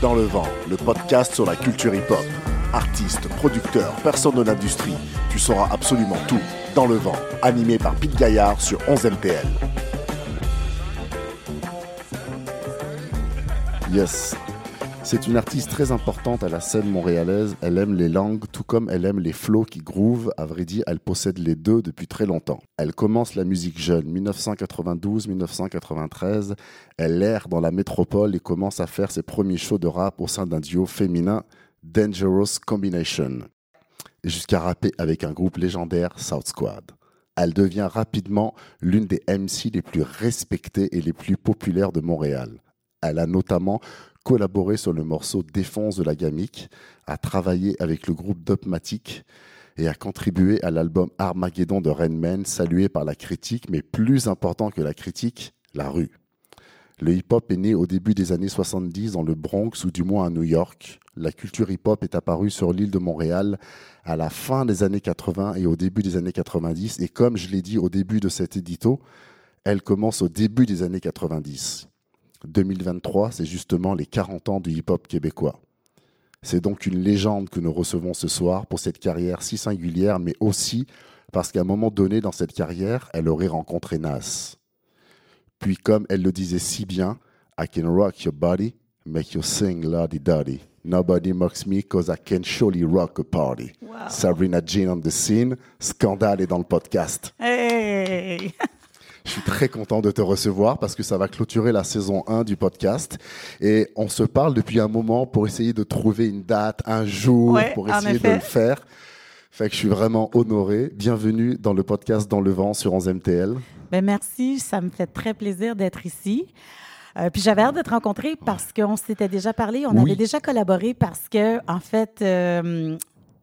Dans le vent, le podcast sur la culture hip-hop. Artistes, producteurs, personnes de l'industrie, tu sauras absolument tout. Dans le vent, animé par Pete Gaillard sur 11 MTL. Yes. C'est une artiste très importante à la scène montréalaise. Elle aime les langues, tout comme elle aime les flows qui groove. À vrai dire, elle possède les deux depuis très longtemps. Elle commence la musique jeune, 1992-1993. Elle erre dans la métropole et commence à faire ses premiers shows de rap au sein d'un duo féminin, Dangerous Combination. Jusqu'à rapper avec un groupe légendaire, South Squad. Elle devient rapidement l'une des MC les plus respectées et les plus populaires de Montréal. Elle a notamment collaboré sur le morceau Défense de la Gamique, a travaillé avec le groupe Dopmatic et a contribué à l'album Armageddon de Rainman, salué par la critique, mais plus important que la critique, la rue. Le hip-hop est né au début des années 70 dans le Bronx ou du moins à New York. La culture hip-hop est apparue sur l'île de Montréal à la fin des années 80 et au début des années 90. Et comme je l'ai dit au début de cet édito, elle commence au début des années 90. 2023, c'est justement les 40 ans du hip-hop québécois. C'est donc une légende que nous recevons ce soir pour cette carrière si singulière, mais aussi parce qu'à un moment donné dans cette carrière, elle aurait rencontré Nas. Puis comme elle le disait si bien, I can rock your body, make you sing ladi dadi. Nobody mocks me cause I can surely rock a party. Sabrina Jean on the scene, scandale est dans le podcast. Hey! Je suis très content de te recevoir parce que ça va clôturer la saison 1 du podcast. Et on se parle depuis un moment pour essayer de trouver une date, un jour, Ouais, pour essayer de le faire. Fait que je suis vraiment honoré. Bienvenue dans le podcast Dans le vent sur 11 MTL. Ben merci, ça me fait très plaisir d'être ici. Euh, puis j'avais hâte de te rencontrer parce qu'on s'était déjà parlé, on Oui. avait déjà collaboré parce que, en fait, euh,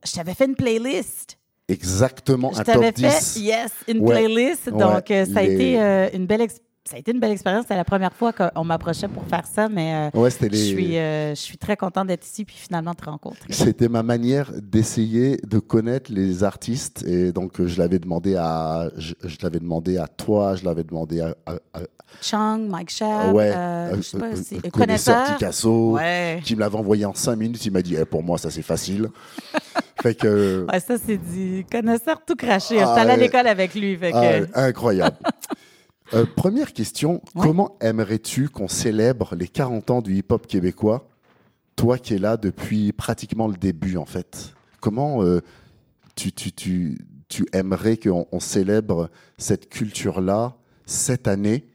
je t'avais fait une playlist. Exactement, Je un t'avais top fait, 10. yes, une Ouais. playlist. Donc, euh, ça, a Les- été, euh, une belle ça a été une belle expérience. C'était la première fois qu'on m'approchait pour faire ça, mais euh, Ouais, je, suis, euh, je suis très contente d'être ici puis finalement de te rencontrer. C'était ma manière d'essayer de connaître les artistes et donc je l'avais demandé à je, je l'avais demandé à toi, je l'avais demandé à, à- à- Chung, Mike Shab, ouais, euh, je sais pas, euh, connaisseur. Picasso, Ouais. qui me l'avait envoyé en cinq minutes. Il m'a dit Eh, pour moi ça c'est facile. fait que Ouais, ça, c'est du connaisseur tout craché. Ah, J'étais allée à l'école avec lui. Fait que... ah, incroyable. Euh, première question Ouais. comment aimerais-tu qu'on célèbre les 40 ans du hip-hop québécois Toi qui es là depuis pratiquement le début en fait? Comment euh, tu, tu, tu, tu aimerais qu'on on célèbre cette culture-là cette année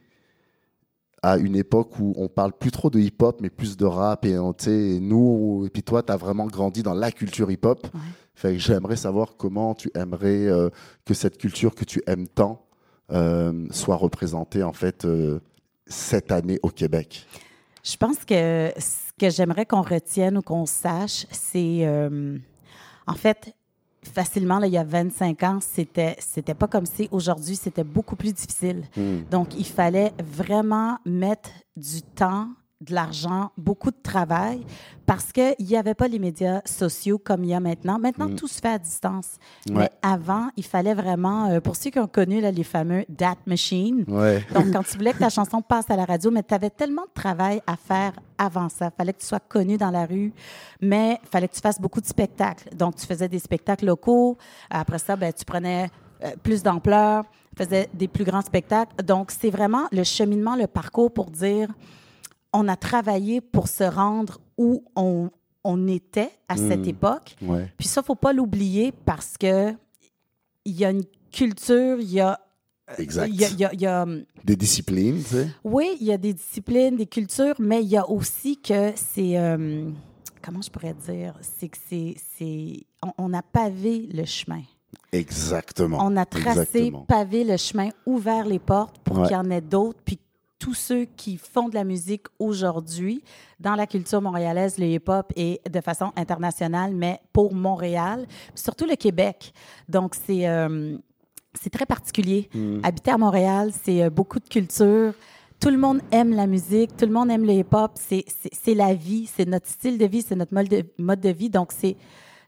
à une époque où on parle plus trop de hip-hop, mais plus de rap. Et sais, nous, et puis toi, tu as vraiment grandi dans la culture hip-hop. Ouais. Fait que j'aimerais savoir comment tu aimerais euh, que cette culture que tu aimes tant euh, soit représentée, en fait, euh, cette année au Québec. Je pense que ce que j'aimerais qu'on retienne ou qu'on sache, c'est. en fait, facilement, là, il y a 25 ans, c'était, c'était pas comme si aujourd'hui, c'était beaucoup plus difficile. Donc, il fallait vraiment mettre du temps, de l'argent, beaucoup de travail, parce qu'il n'y avait pas les médias sociaux comme il y a maintenant. Maintenant, tout se fait à distance. Ouais. Mais avant, il fallait vraiment, euh, pour ceux qui ont connu là, les fameux DAT Machine, Ouais. donc, quand tu voulais que ta chanson passe à la radio, mais tu avais tellement de travail à faire avant ça. fallait que tu sois connu dans la rue, mais fallait que tu fasses beaucoup de spectacles. Donc, tu faisais des spectacles locaux. Après ça, ben, tu prenais euh, plus d'ampleur, faisais des plus grands spectacles. Donc, c'est vraiment le cheminement, le parcours pour dire on a travaillé pour se rendre où on, on était à cette époque. Ouais. Puis ça, faut pas l'oublier parce que il y a une culture, il y a Exact. il y a- il y a- il y a, hum, Des disciplines, tu sais. oui, il y a des disciplines, des cultures, mais il y a aussi que c'est. euh, comment je pourrais dire? C'est que c'est. c'est- On, on a pavé le chemin. Exactement. On a tracé, Exactement. pavé le chemin, ouvert les portes pour Ouais. qu'il y en ait d'autres. Puis tous ceux qui font de la musique aujourd'hui dans la culture montréalaise, le hip-hop et de façon internationale, mais pour Montréal, surtout le Québec. Donc, c'est. euh, très particulier. Hmm. Habiter à Montréal, c'est euh, beaucoup de culture. Tout le monde aime la musique, tout le monde aime le hip-hop. C'est- la vie, c'est notre style de vie, c'est notre mode de, mode de vie. Donc, c'est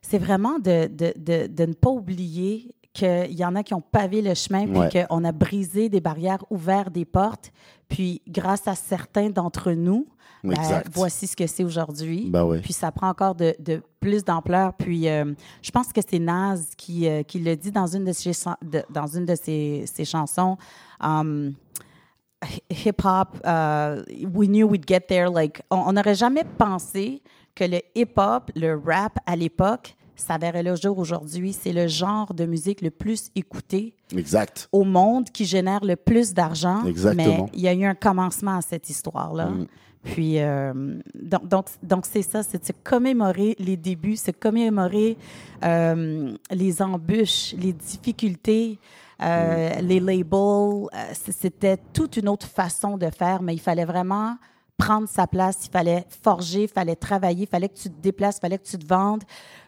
c'est vraiment de, de, de, de ne pas oublier qu'il y en a qui ont pavé le chemin, puis Ouais. qu'on a brisé des barrières, ouvert des portes. Puis, grâce à certains d'entre nous, ben, voici ce que c'est aujourd'hui. Ben. Puis, ça prend encore de, de plus d'ampleur. Puis, euh, je pense que c'est Naz qui, euh, qui le dit dans une de ses, chan- de- dans une de ses, ses chansons. Um, hip-hop, uh, we knew we'd get there. Like, on on n'aurait jamais pensé que le hip-hop, le rap à l'époque, ça verrait le jour aujourd'hui. C'est le genre de musique le plus écouté Exact. au monde qui génère le plus d'argent. Exactement. Mais il y a eu un commencement à cette histoire-là. Mm. Puis, euh, donc, donc, donc c'est ça, c'est de se commémorer les débuts, se commémorer euh, les embûches, les difficultés, euh, Mm. les labels. C'était toute une autre façon de faire, mais il fallait vraiment prendre sa place, il fallait forger, il fallait travailler, il fallait que tu te déplaces, il fallait que tu te vendes.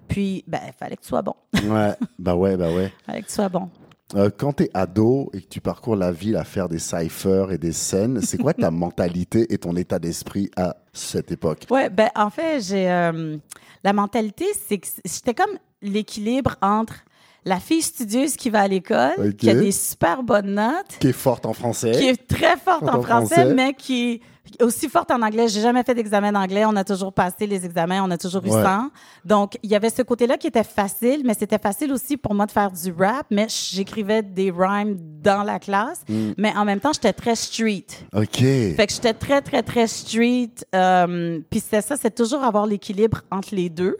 Puis, ben, il fallait que tu sois bon. Ouais, bah ouais, bah ouais. Il fallait que tu sois bon. Euh, quand tu es ado et que tu parcours la ville à faire des cyphers et des scènes, c'est quoi ta mentalité et ton état d'esprit à cette époque? Ouais, ben en fait, j'ai euh, la mentalité, c'est que j'étais comme l'équilibre entre la fille studieuse qui va à l'école, Ok. qui a des super bonnes notes, Qui est forte en français? qui est très forte Forte en français, français. mais qui est aussi forte en anglais. J'ai jamais fait d'examen d'anglais. On a toujours passé les examens. On a toujours eu Ouais. 100. Donc, il y avait ce côté-là qui était facile, mais c'était facile aussi pour moi de faire du rap, mais j'écrivais des rhymes dans la classe. Mm. Mais en même temps, j'étais très street. OK. Fait que j'étais très, très, très street. Euh, Puis c'était ça, c'est toujours avoir l'équilibre entre les deux.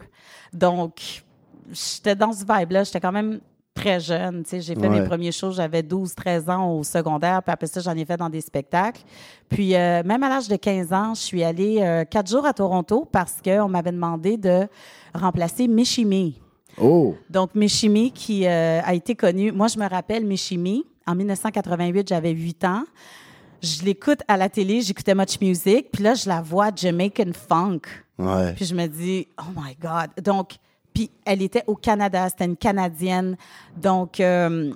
Donc, j'étais dans ce vibe-là. J'étais quand même très jeune. Tu sais, j'ai fait Ouais. mes premiers shows, j'avais 12, 13 ans au secondaire. Puis après ça, j'en ai fait dans des spectacles. Puis euh, même à l'âge de 15 ans, je suis allée euh, quatre jours à Toronto parce qu'on m'avait demandé de remplacer Mishimi. Oh, Donc, Mishimi, qui euh, a été connu, moi, je me rappelle Mishimi, en 1988, j'avais 8 ans. Je l'écoute à la télé, j'écoutais Much Music, puis là, je la vois Jamaican Funk. ouais. Puis je me dis, oh my God. Donc, puis elle était au Canada, c'était une Canadienne. Donc, euh,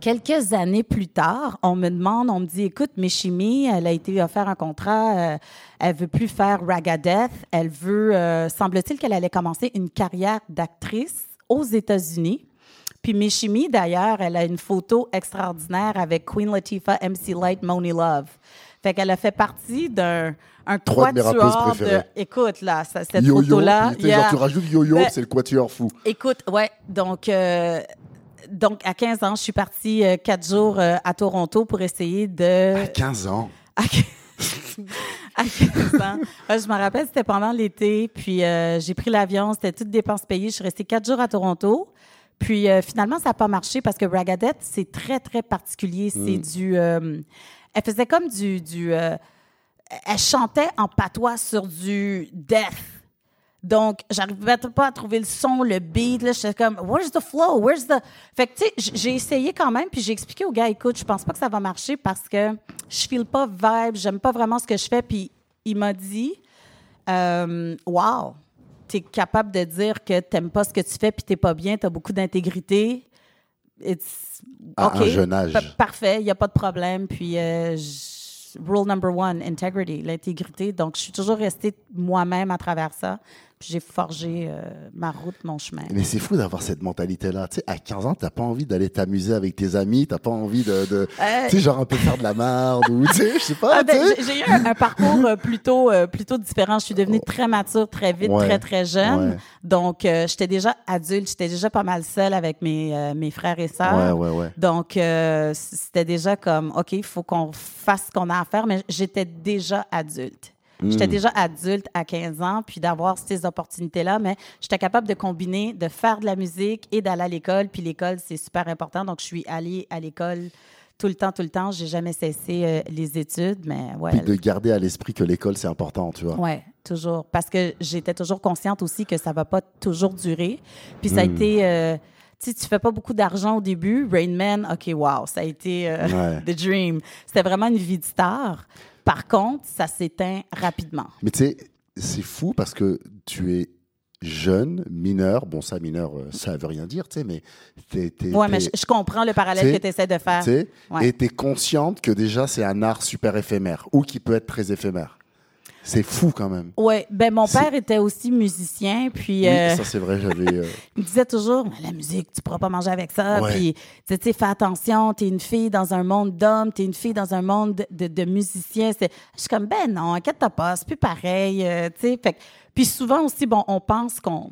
quelques années plus tard, on me demande, on me dit, écoute, Mishimi, elle a été offert un contrat, euh, elle veut plus faire Ragadeth, elle veut, euh, semble-t-il qu'elle allait commencer une carrière d'actrice aux États-Unis. Puis Mishimi, d'ailleurs, elle a une photo extraordinaire avec Queen Latifah, MC Light, Moni Love. Fait qu'elle a fait partie d'un un Trois de mes rappeuses de... Écoute, là, ça- cette photo-là... Yeah. genre, tu rajoutes yo-yo, c'est le quatuor fou. Écoute, ouais, donc, euh, donc à 15 ans, je suis partie euh, quatre jours euh, à Toronto pour essayer de... À 15 ans? À, à 15 ans. Ouais, je me rappelle, c'était pendant l'été, puis euh, j'ai pris l'avion, c'était toutes dépenses payées. Je suis restée quatre jours à Toronto. Puis finalement, ça n'a pas marché parce que Ragadette, c'est très, très particulier. C'est du... euh, elle faisait comme du... du elle chantait en patois sur du death. Donc, j'arrivais pas à trouver le son, le beat. Là, j'étais comme, where's the flow? Where's the? Fait que, tu sais, j'ai essayé quand même, puis j'ai expliqué au gars, écoute, je pense pas que ça va marcher parce que je file pas vibe, j'aime pas vraiment ce que je fais. Puis il m'a dit, euh, wow, tu es capable de dire que t'aimes pas ce que tu fais, puis t'es pas bien, tu as beaucoup d'intégrité. It's- À un jeune âge. Pa- Parfait, il n'y a pas de problème. Puis, euh, rule number one, integrity, l'intégrité. Donc, je suis toujours restée moi-même à travers ça. J'ai forgé euh, ma route, mon chemin. Mais c'est fou d'avoir cette mentalité-là. Tu sais, à 15 ans, t'as pas envie d'aller t'amuser avec tes amis, t'as pas envie de, de Euh, tu sais, genre un peu faire de la merde ou, tu sais, je sais pas, Ah, ben, j'ai- eu un, un parcours euh, plutôt, euh, plutôt différent. Je suis devenue très mature, très vite, Ouais. très, très jeune. Ouais. Donc, euh, j'étais déjà adulte, j'étais déjà pas mal seule avec mes, euh, mes frères et sœurs. ouais, ouais. Donc, euh, c'était déjà comme, OK, il faut qu'on fasse ce qu'on a à faire, mais j'étais déjà adulte. J'étais déjà adulte à 15 ans, puis d'avoir ces opportunités-là, mais j'étais capable de combiner, de faire de la musique et d'aller à l'école. Puis l'école, c'est super important. Donc, je suis allée à l'école tout le temps, tout le temps. J'ai jamais cessé euh, les études, mais ouais. Puis de garder à l'esprit que l'école, c'est important, tu vois. Ouais, toujours. Parce que j'étais toujours consciente aussi que ça va pas toujours durer. Puis ça a été. euh, tu sais, tu fais pas beaucoup d'argent au début. Rain Man, OK, wow, ça a été euh, Ouais. the dream. C'était vraiment une vie de star. Par contre, ça s'éteint rapidement. Mais tu sais, c'est fou parce que tu es jeune, mineur. Bon, ça, mineur, euh, ça veut rien dire, tu sais, mais t'es. Ouais, mais je, comprends le parallèle que tu essaies de faire. tu sais, Ouais. Et tu es consciente que déjà, c'est un art super éphémère ou qui peut être très éphémère. C'est fou quand même. Ouais, ben mon père était aussi musicien, puis Oui, euh, ça c'est vrai, j'avais. euh, il me disait toujours la musique, tu pourras pas manger avec ça. Ouais. Puis, tu sais, fais attention, t'es une fille dans un monde d'hommes, t'es une fille dans un monde de, musiciens. C'est- Je suis comme, ben non, inquiète-toi pas, c'est plus pareil. euh, tu sais, fait que- Puis souvent aussi, bon, on pense qu'on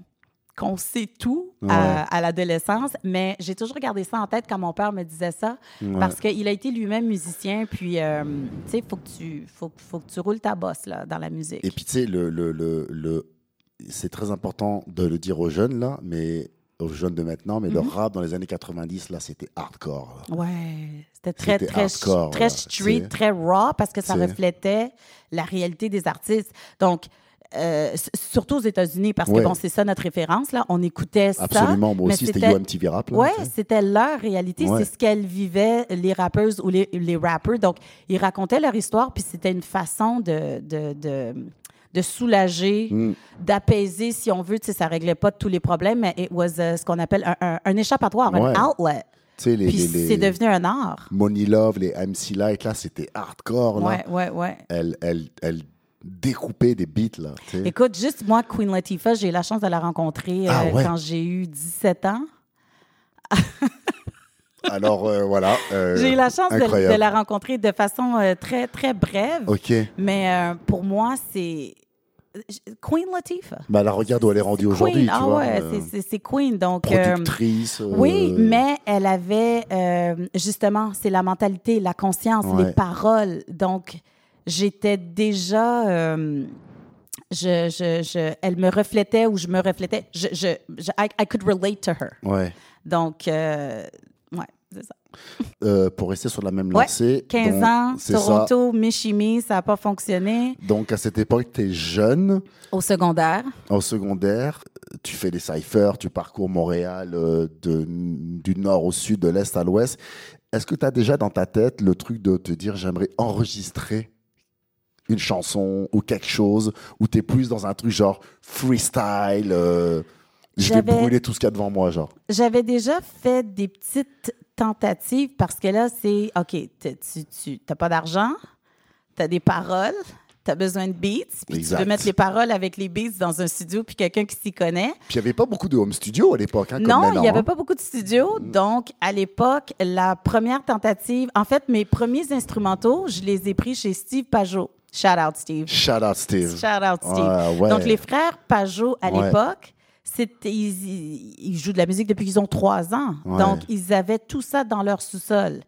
qu'on sait tout à, Ouais. à l'adolescence, mais j'ai toujours gardé ça en tête quand mon père me disait ça, Ouais. parce qu'il a été lui-même musicien, puis, euh, tu sais, faut que tu faut, faut que tu roules ta bosse, là, dans la musique. Et puis, tu sais, le, le, le, le- c'est très important de le dire aux jeunes, là, mais aux jeunes de maintenant, mais le Mhm. rap dans les années 90, là, c'était hardcore. là. Ouais, c'était très, très, hardcore, très street, très raw parce que ça reflétait la réalité des artistes. Donc, euh, surtout aux États-Unis, parce Ouais. que bon, c'est ça notre référence, là. On écoutait ça. Absolument, moi aussi, c'était UMTV Rap. Sais. c'était leur réalité, Ouais. c'est ce qu'elles vivaient, les rappeuses ou les, les rappers. Donc, ils racontaient leur histoire, puis c'était une façon de, de, de, de soulager, Mm. d'apaiser, si on veut. Tu sais, ça réglait pas tous les problèmes, mais it was uh, ce qu'on appelle un, un- un échappatoire, Ouais. un outlet. Les, Puis c'est devenu un art. Money Love, les MC Light, là, c'était hardcore. Là. Ouais, ouais, ouais. Elle, elle, elle découpait des beats, là. Écoute, juste moi, Queen Latifah, j'ai eu la chance de la rencontrer Ah euh, ouais? quand j'ai eu 17 ans. Alors, euh, voilà. euh, J'ai eu la chance de, la rencontrer de façon très, très brève. OK. Mais pour moi, c'est Queen Latifah. Bah, la regarde où elle est rendue aujourd'hui, tu ah vois. ouais, euh, c'est- Queen. Donc, productrice. euh, oui, mais elle avait euh, justement, c'est la mentalité, la conscience, Ouais. les paroles. Donc, j'étais déjà. euh, je, je, je, elle me reflétait ou je me reflétais. Je, je, I, I could relate to her. Ouais. Donc, euh, ouais, c'est ça. Euh, pour rester sur la même Ouais, lancée. 15 donc, ans, c'est ça. Toronto, Michimi, ça n'a pas fonctionné. Donc, à cette époque, tu es jeune, Au secondaire. au secondaire, tu fais des cyphers, tu parcours Montréal euh, de, du nord au sud, de l'est à l'ouest. Est-ce que tu as déjà dans ta tête le truc de te dire j'aimerais enregistrer une chanson ou quelque chose où tu es plus dans un truc genre freestyle euh, je vais brûler tout ce qu'il y a devant moi, genre. J'avais déjà fait des petites tentatives parce que là, c'est OK, t- tu n'as pas d'argent, tu as des paroles, tu as besoin de beats, puis tu veux mettre les paroles avec les beats dans un studio, puis quelqu'un qui s'y connaît. Puis il n'y avait pas beaucoup de home studio à l'époque, hein, non, il n'y avait hein. pas beaucoup de studios. Donc, à l'époque, la première tentative, en fait, mes premiers instrumentaux, je les ai pris chez Steve Pajot. Shout out, Steve. Shout out Steve. Shout out, Steve. Ouais, ouais. Donc, les frères Pajot, à Ouais. l'époque, ils, ils jouent de la musique depuis qu'ils ont trois ans. Donc, ils avaient tout ça dans leur sous-sol.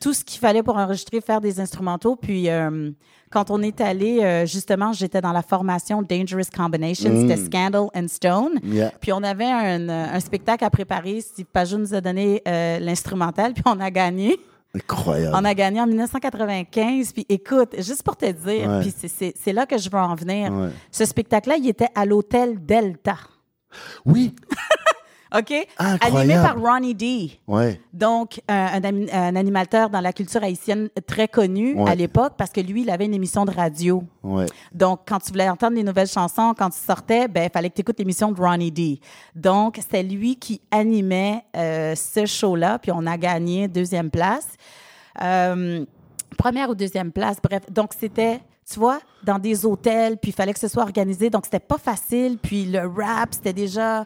Tout ce qu'il fallait pour enregistrer, faire des instrumentaux. Puis, euh, quand on est allé, euh, justement, j'étais dans la formation Dangerous Combination. Mm. C'était Scandal and Stone. Yeah. Puis on avait un, un spectacle à préparer. Steve Pajot nous a donné euh, l'instrumental, puis on a gagné. Incroyable. On a gagné en 1995. Puis écoute, juste pour te dire, Ouais. puis c'est- là que je veux en venir. Ouais. Ce spectacle-là, il était à l'hôtel Delta. Oui. OK? Incroyable. Animé par Ronnie D. Ouais. Donc, un, un un animateur dans la culture haïtienne très connu Ouais. à l'époque parce que lui, il avait une émission de radio. Ouais. Donc, quand tu voulais entendre les nouvelles chansons, quand tu sortais, ben, il fallait que tu écoutes l'émission de Ronnie D. Donc, c'était lui qui animait euh, ce show-là, puis on a gagné deuxième place. Euh, première ou deuxième place, bref. Donc, c'était, tu vois, dans des hôtels, puis il fallait que ce soit organisé. Donc, c'était pas facile. Puis le rap, c'était déjà,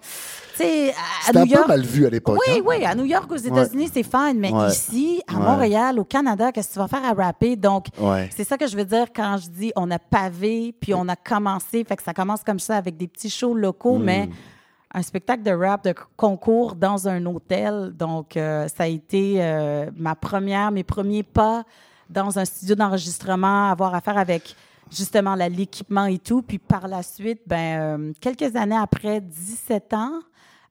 tu sais, à C'était un New York. peu mal vu à l'époque. Oui, hein? oui, à New York, aux États-Unis, c'est fine, mais Ouais. ici, à Ouais. Montréal, au Canada, qu'est-ce que tu vas faire à rapper? Donc, c'est ça que je veux dire quand je dis on a pavé, puis on a commencé. Fait que ça commence comme ça avec des petits shows locaux, Mm. mais un spectacle de rap de concours dans un hôtel. Donc, euh, ça a été euh, ma première, mes premiers pas dans un studio d'enregistrement, avoir affaire avec justement l'équipement et tout. Puis par la suite, ben, euh, quelques années après, 17 ans,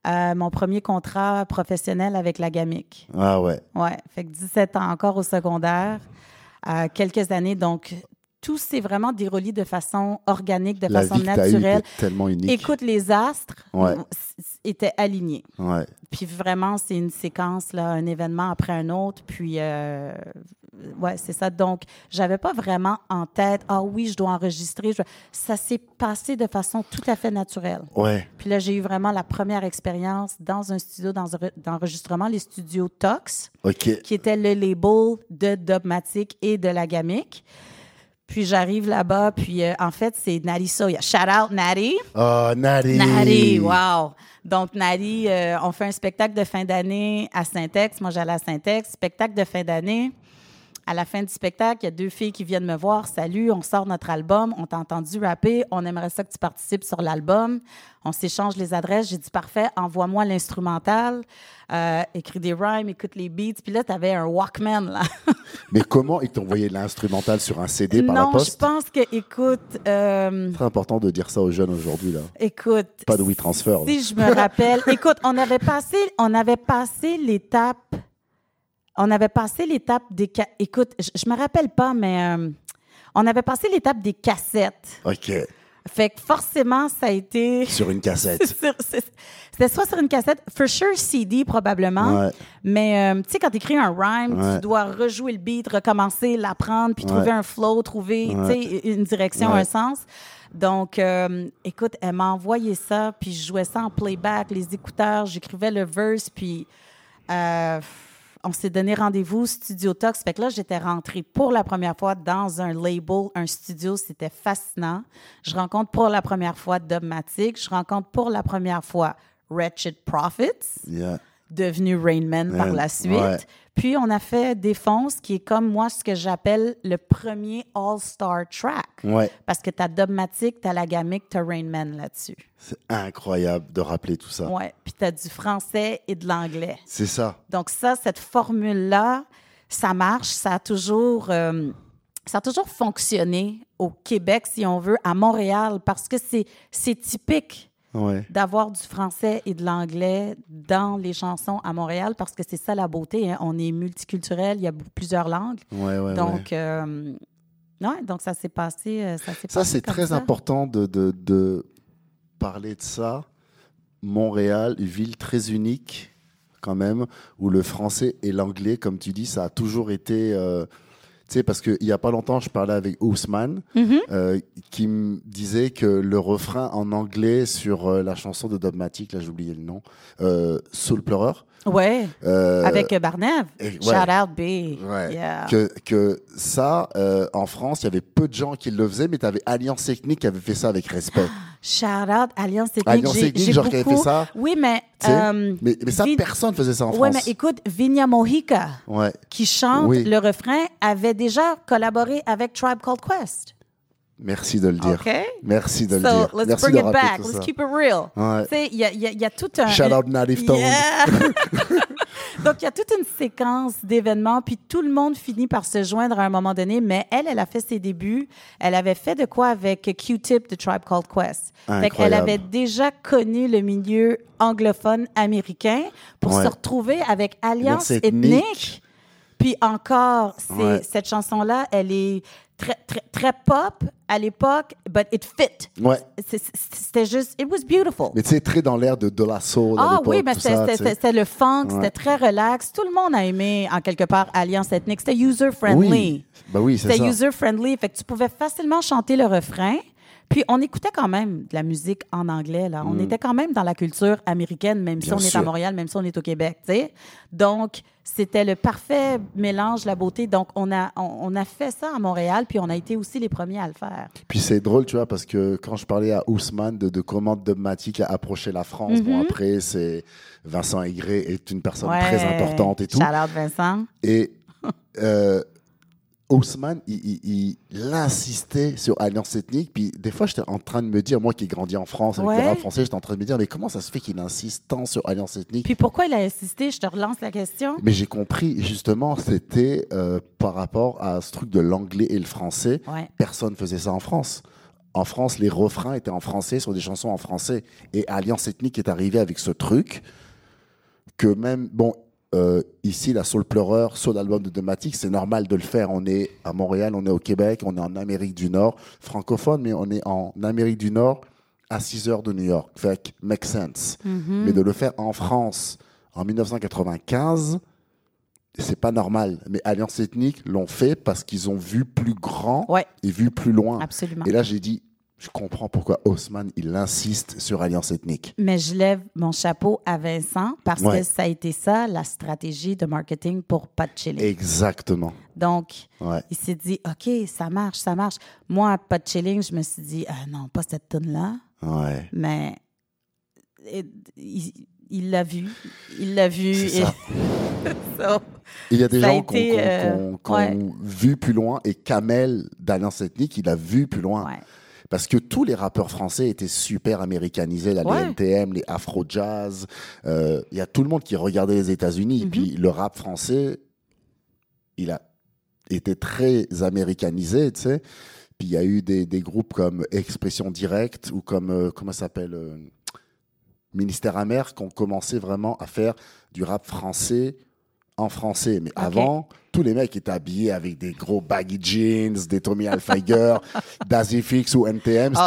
euh, mon premier contrat professionnel avec la GAMIC. Ah ouais. Ouais, fait que 17 ans encore au secondaire, euh, quelques années. Donc, tout s'est vraiment déroulé de façon organique, de La façon vie que naturelle. était tellement unique. Écoute, les astres Ouais. Étaient alignés. Ouais. Puis vraiment, c'est une séquence, là, un événement après un autre. Puis, euh, ouais, c'est ça. Donc, j'avais pas vraiment en tête, ah oui, je dois enregistrer. Je- Ça s'est passé de façon tout à fait naturelle. Ouais. Puis là, j'ai eu vraiment la première expérience dans un studio d'enre- d'enregistrement, les studios Tox qui était le label de Dubmatic et de la Gamic. Puis j'arrive là-bas, puis euh, en fait, c'est Natty Soya. Shout out Natty. Oh, Natty. Natty, wow. Donc, Natty, euh, on fait un spectacle de fin d'année à Saint-Ex. Moi, j'allais à Saint-Ex. Spectacle de fin d'année. À la fin du spectacle, il y a deux filles qui viennent me voir. Salut, on sort notre album. On t'a entendu rapper. On aimerait ça que tu participes sur l'album. On s'échange les adresses. J'ai dit parfait, envoie-moi l'instrumental. Euh, écris des rhymes, écoute les beats. Puis là, tu avais un Walkman, là. Mais comment ils t'ont envoyé l'instrumental sur un CD par la non, je poste? pense que, écoute, euh, Très important de dire ça aux jeunes aujourd'hui, là. écoute. Pas de WeTransfer, là. Si je me rappelle, écoute, on avait passé, on avait passé l'étape, on avait passé l'étape des, écoute, je, je me rappelle pas, mais euh, on avait passé l'étape des cassettes. OK. Fait que forcément, ça a été. Sur une cassette. C'était soit sur une cassette, for sure CD probablement, Ouais. mais euh, tu sais, quand tu écris un rhyme, Ouais. tu dois rejouer le beat, recommencer, l'apprendre, puis Ouais. trouver un flow, trouver tu sais, une direction, un sens. Donc, euh, écoute, elle m'a envoyé ça, puis je jouais ça en playback, les écouteurs, j'écrivais le verse, puis euh, on s'est donné rendez-vous Studio Tox. Fait que là, j'étais rentrée pour la première fois dans un label, un studio. C'était fascinant. Je rencontre pour la première fois Dubmatic. Je rencontre pour la première fois Wretched Profits, Yeah. devenu Rainman par la suite. ouais. Puis on a fait Défonce, qui est comme moi ce que j'appelle le premier All-Star track. Ouais. Parce que t'as Dubmatic, t'as la gamique, t'as Rainman là-dessus. C'est incroyable de rappeler tout ça. Ouais. Puis t'as du français et de l'anglais. C'est ça. Donc ça, cette formule-là, ça marche, ça a toujours, euh, ça a toujours fonctionné au Québec, si on veut, à Montréal, parce que c'est typique Ouais. d'avoir du français et de l'anglais dans les chansons à Montréal, parce que c'est ça la beauté. hein. On est multiculturel, il y a plusieurs langues. Ouais, ouais, ouais. donc, euh, donc ça s'est passé. euh, Ça, Ça, c'est très ça. important de, de, de parler de ça. Montréal, une ville très unique, quand même, où le français et l'anglais, comme tu dis, ça a toujours été. euh, sais, parce qu'il n'y a pas longtemps, je parlais avec Ousmane, Mhm. euh, qui me disait que le refrain en anglais sur euh, la chanson de Dogmatic, là j'ai oublié le nom, euh, Soul Pleureur. Ouais, avec Barnev. ouais. Shout out B. Ouais. Yeah. Que, que ça, en France, il y avait peu de gens qui le faisaient, mais tu avais Alliance Technique qui avait fait ça avec respect. Shout out Alliance Technique. Alliance Technique, genre qui avait fait beaucoup- ça. Oui, mais. Euh, mais, mais ça, Vin- personne faisait ça en Ouais, France. mais écoute, Vinya Mojica, Ouais. qui chante Oui. le refrain, avait déjà collaboré avec Tribe Called Quest. Merci de le dire. OK? Merci de le So, dire. let's Merci bring de it back. Let's keep it real. Ouais. Tu sais, il y a, il y a- il y a tout un... Shout out Native Tone. Yeah. Donc, il y a toute une séquence d'événements, puis tout le monde finit par se joindre à un moment donné, mais elle, elle a fait ses débuts. Elle avait fait de quoi avec Q-Tip de Tribe Called Quest. Fait qu'elle Incroyable. avait déjà connu le milieu anglophone américain pour Ouais. se retrouver avec Alliance ethnique. ethnique. Puis encore, Ouais. cette chanson-là, elle est très, très, très pop à l'époque, but it fit. Ouais. C'était juste, it was beautiful. Mais tu sais, très dans l'air de De La Soul Ah oui, mais c'était c'était- c'était le funk, Ouais. c'était très relax. Tout le monde a aimé, en quelque part, Alliance ethnique. C'était user-friendly. Oui. Ben oui, c'est C'était ça. user-friendly. Fait que tu pouvais facilement chanter le refrain. Puis on écoutait quand même de la musique en anglais. Là. On était quand même dans la culture américaine, même si Mm. On est à Montréal, même si on est au Québec. tu sais. Donc, c'était le parfait mélange, la beauté. Donc, on a, on, on a fait ça à Montréal, puis on a été aussi les premiers à le faire. Puis c'est drôle, tu vois, parce que quand je parlais à Ousmane de, de comment Dogmatic a approché la France, bon, après, c'est Vincent Aigré est une personne très importante et tout. Shout out Vincent. Et euh, Ousmane, il, il- il insistait sur Alliance ethnique. Puis des fois, j'étais en train de me dire, moi qui ai grandi en France avec Ouais. le rap français, j'étais en train de me dire, mais comment ça se fait qu'il insiste tant sur Alliance ethnique? Puis pourquoi il a insisté? Je te relance la question. Mais j'ai compris, justement, c'était euh, par rapport à ce truc de l'anglais et le français. Ouais. Personne faisait ça en France. En France, les refrains étaient en français sur des chansons en français. Et Alliance ethnique est arrivé avec ce truc que même, bon, euh, ici, la Soul Pleureur, Soul Album de Dematic, c'est normal de le faire. On est à Montréal, on est au Québec, on est en Amérique du Nord, francophone, mais on est en Amérique du Nord à 6 heures de New York. Fait que, make sense. Mais de le faire en France en 1995, c'est pas normal. Mais Alliance Ethnique l'ont fait parce qu'ils ont vu plus grand Ouais. et vu plus loin. Absolument. Et là, j'ai dit, je comprends pourquoi Haussmann, il insiste sur alliance ethnique. Mais je lève mon chapeau à Vincent parce Ouais. que ça a été ça, la stratégie de marketing pour de chilling. Exactement. Donc, Ouais. il s'est dit, OK, ça marche, ça marche. Moi, pas de chilling, je me suis dit, ah non, pas cette tune-là. Ouais. Mais il l'a vu. Il l'a vu. C'est et- ça. So, Il y a des gens qui ont- euh, ont- ouais. vu plus loin et Kamel d'Alliance Ethnique, il a vu plus loin. Parce que tous les rappeurs français étaient super américanisés, là, Ouais. les NTM, les Afro-Jazz. euh, Il y a tout le monde qui regardait les États-Unis. Et Mhm. puis le rap français, il a été très américanisé, tu sais. Puis il y a eu des, des groupes comme Expression Directe ou comme, euh, comment ça s'appelle euh, Ministère Amer qui ont commencé vraiment à faire du rap français en français. Mais avant, tous les mecs étaient habillés avec des gros baggy jeans, des Tommy Hilfiger, Dazifix ou NTM. Oh,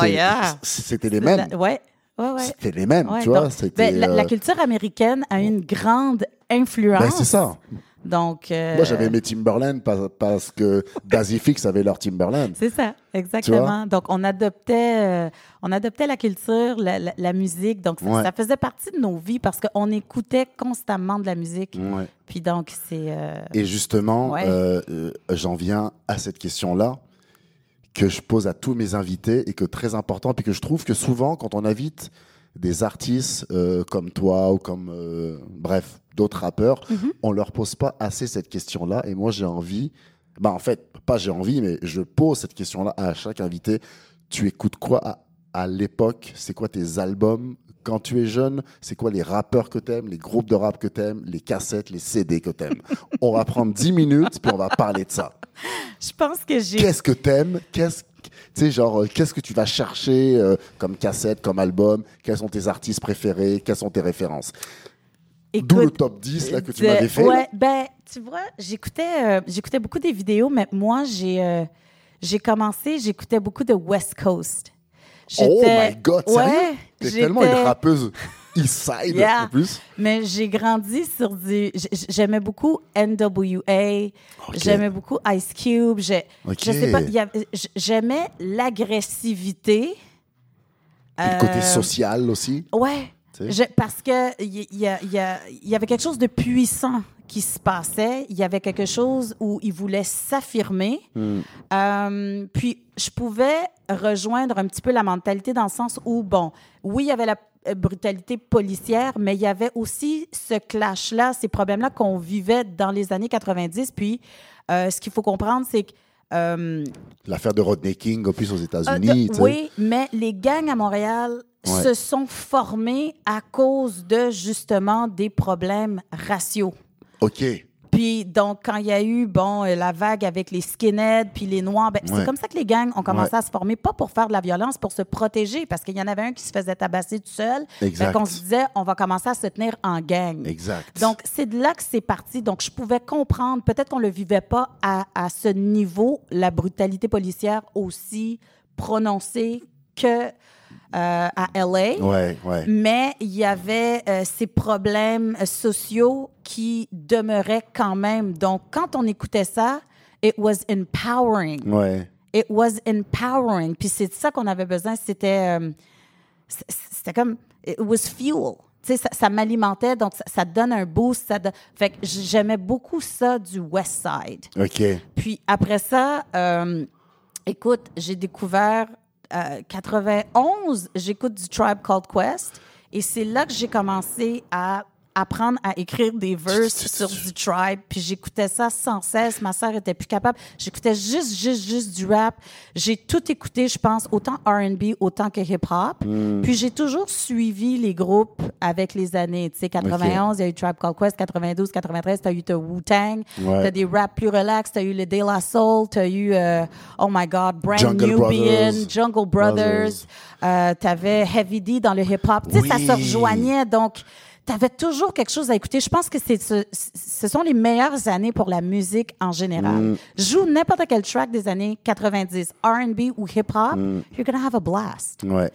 C'était yeah. les mêmes. Ouais, ouais, ouais. C'était les mêmes, Ouais, tu vois. donc, ben, la, la euh, culture américaine a une grande influence. ben, c'est ça. Donc, euh, Moi, j'avais mes Timberland parce, parce que Dazifix avait leur Timberland. C'est ça, exactement. Donc, on adoptait, euh, on adoptait la culture, la, la- la musique. Donc, ça, Ouais. ça faisait partie de nos vies parce qu'on écoutait constamment de la musique. Ouais. Puis donc, c'est... euh, Et justement, Ouais. j'en viens à cette question-là que je pose à tous mes invités et que très important, puis que je trouve que souvent, quand on invite des artistes comme toi ou comme, bref, d'autres rappeurs, Mhm. on leur pose pas assez cette question-là. Et moi, j'ai envie, bah en fait, pas j'ai envie, mais je pose cette question-là à chaque invité. Tu écoutes quoi à, à l'époque? C'est quoi tes albums quand tu es jeune, c'est quoi les rappeurs que t'aimes, les groupes de rap que t'aimes, les cassettes, les CD que t'aimes? On va prendre 10 minutes, puis on va parler de ça. Je pense que j'ai... Qu'est-ce que t'aimes? Qu'est-ce tu sais, genre, euh, qu'est-ce que tu vas chercher euh, comme cassette, comme album? Quels sont tes artistes préférés? Quelles sont tes références? D'où le top 10 là, que tu m'avais fait. Ouais, ben, tu vois, j'écoutais, euh, j'écoutais beaucoup des vidéos, mais moi, j'ai, euh, j'ai commencé, j'écoutais beaucoup de West Coast. Oh my God, Ouais, T'es tellement une rappeuse East Side Yeah. en plus. Mais j'ai grandi sur du. J'aimais beaucoup NWA. J'aimais beaucoup Ice Cube. Ok. Je sais pas. J'aimais l'agressivité. Puis le côté Euh, social aussi. Ouais. Je- parce que il y, avait quelque chose de puissant qui se passait. Il y avait quelque chose où il voulait s'affirmer. Hmm. Euh, puis je pouvais rejoindre un petit peu la mentalité dans le sens où, bon, oui, il y avait la euh, brutalité policière, mais il y avait aussi ce clash-là, ces problèmes-là qu'on vivait dans les années 90. Puis euh, ce qu'il faut comprendre, c'est que euh, L'affaire de Rodney King, en plus aux euh, États-Unis. de- oui, mais les gangs à Montréal Ouais. se sont formés à cause de justement des problèmes raciaux. Ok. Puis donc quand il y a eu bon euh, la vague avec les skinheads puis les noirs, ben, Ouais. c'est comme ça que les gangs ont commencé Ouais. à se former, pas pour faire de la violence, pour se protéger, parce qu'il y en avait un qui se faisait tabasser tout seul. Exact. Fait qu'on se disait on va commencer à se tenir en gang. Exact. Donc, c'est de là que c'est parti. Donc, je pouvais comprendre, peut-être qu'on ne le vivait pas à, à ce niveau, la brutalité policière aussi prononcée que euh, à LA. Ouais, ouais. Mais il y avait euh, ces problèmes sociaux qui demeuraient quand même. Donc, quand on écoutait ça, it was empowering. Ouais. It was empowering. Puis c'est de ça qu'on avait besoin. C'était, euh, c'était comme, it was fuel. Tu sais, ça, ça m'alimentait, donc ça, donne un boost. Ça Fait que j'aimais beaucoup ça du West Side. Ok. Puis après ça, écoute, j'ai découvert euh, 91, j'écoute du Tribe Called Quest. Et c'est là que j'ai commencé à apprendre à écrire des verses sur du tribe. Puis j'écoutais ça sans cesse. Ma sœur était plus capable. J'écoutais juste, juste, juste du rap. J'ai tout écouté, je pense, autant R&B, autant que hip-hop. Puis j'ai toujours suivi les groupes avec les années. Tu sais, 91, il y a eu Tribe Called Quest. 92, 93, t'as eu ta Wu-Tang. Ouais. T'as des rap plus relax. T'as eu le De La Soul. T'as eu, euh, oh my God, Brand Jungle Nubian, Brothers. Jungle Brothers. Brothers. Euh, t'avais Heavy D dans le hip-hop. Tu sais, ça se rejoignait. Donc, t'avais toujours quelque chose à écouter. Je pense que c'est ce, ce sont les meilleures années pour la musique en général. Mm. Joue n'importe quel track des années 90, R&B ou hip-hop, Mm. you're gonna have a blast. Ouais.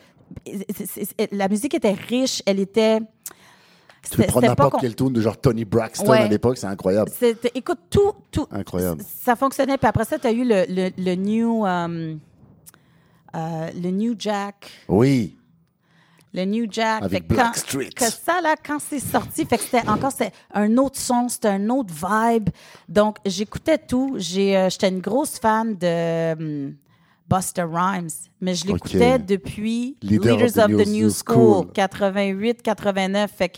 La musique était riche, elle était... Tu peux prendre n'importe quel tune de genre Tony Braxton Ouais. à l'époque, c'est incroyable. Écoute, tout, tout. Incroyable. Ça fonctionnait. Puis après ça, tu as eu le, le, le new. um, euh, le New Jack. Oui. Le New Jack. Avec Fait que Blackstreet. Que ça, là, quand c'est sorti, fait que c'était encore c'était un autre son, c'était un autre vibe. Donc, j'écoutais tout. J'ai, euh, j'étais une grosse fan de hum, Buster Rhymes, mais je l'écoutais depuis Leader of the New- New School. 88, 89. Fait que,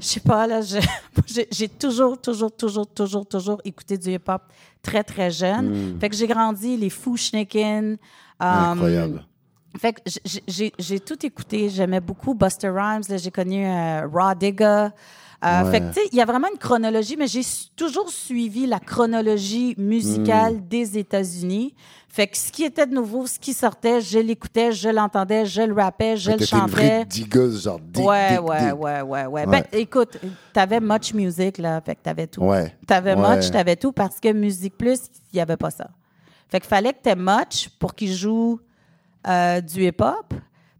je sais pas, là, j'ai toujours, toujours, toujours, toujours, toujours écouté du hip-hop très, très jeune. Fait que j'ai grandi, les Foo Schnicken. hum, Incroyable. Fait que j'ai- tout écouté. J'aimais beaucoup Buster Rhymes. J'ai connu euh, Raw Digga. Euh, Ouais. Fait que, tu sais, il y a vraiment une chronologie, mais j'ai toujours suivi la chronologie musicale Hmm. des États-Unis. Fait que ce qui était de nouveau, ce qui sortait, je l'écoutais, je l'entendais, je le rappais, je le chantais. digueuse, genre dig, ouais, dig, ouais, dig. ouais, ouais, ouais, Ouais. Ben, écoute, t'avais Much Music, là. Fait que t'avais tout. Ouais. T'avais Ouais. Much, t'avais tout, parce que Musique Plus, il n'y avait pas ça. Fait qu'il fallait que t'aies Much pour qu'il joue euh, du hip-hop.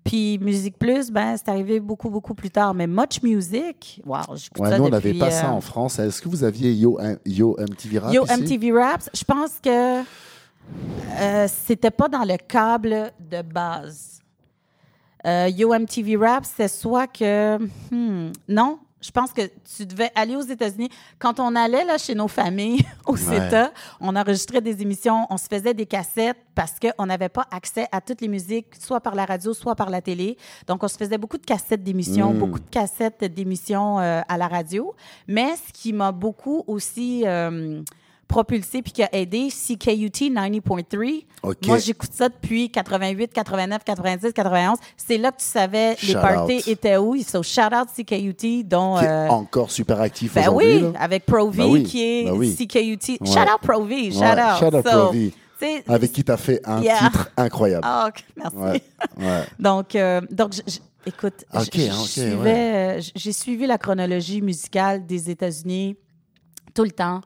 Puis Musique Plus, ben, c'est arrivé beaucoup, beaucoup plus tard. Mais Much Music, wow, j'écoute Ouais, ça nous, on n'avait pas ça euh, en France. Est-ce que vous aviez Yo, hein, Yo MTV Rap Yo ici? MTV Raps, je pense que euh, c'était pas dans le câble de base. Euh, Yo MTV Raps, c'est soit que. hmm, non, je pense que tu devais aller aux États-Unis. Quand on allait là, chez nos familles au CETA, on enregistrait des émissions, on se faisait des cassettes parce qu'on n'avait pas accès à toutes les musiques, soit par la radio, soit par la télé. Donc, on se faisait beaucoup de cassettes d'émissions, beaucoup de cassettes d'émissions euh, à la radio. Mais ce qui m'a beaucoup aussi euh, propulsé puis qui a aidé, CKUT 90.3. OK. Moi, j'écoute ça depuis 88, 89, 90, 91. C'est là que tu savais les parties out. étaient où. So, shout out CKUT, dont... Qui est euh, encore super actif ben aujourd'hui. oui, là. avec Pro V, Ben oui, qui est ben oui. CKUT. Ouais. Shout out Pro V, shout Ouais, out. shout out So, Avec qui tu as fait un Yeah. titre incroyable. Ah, ok, merci. Ouais. Donc, euh, donc écoute, suivais, euh, j'ai suivi la chronologie musicale des États-Unis tout le temps.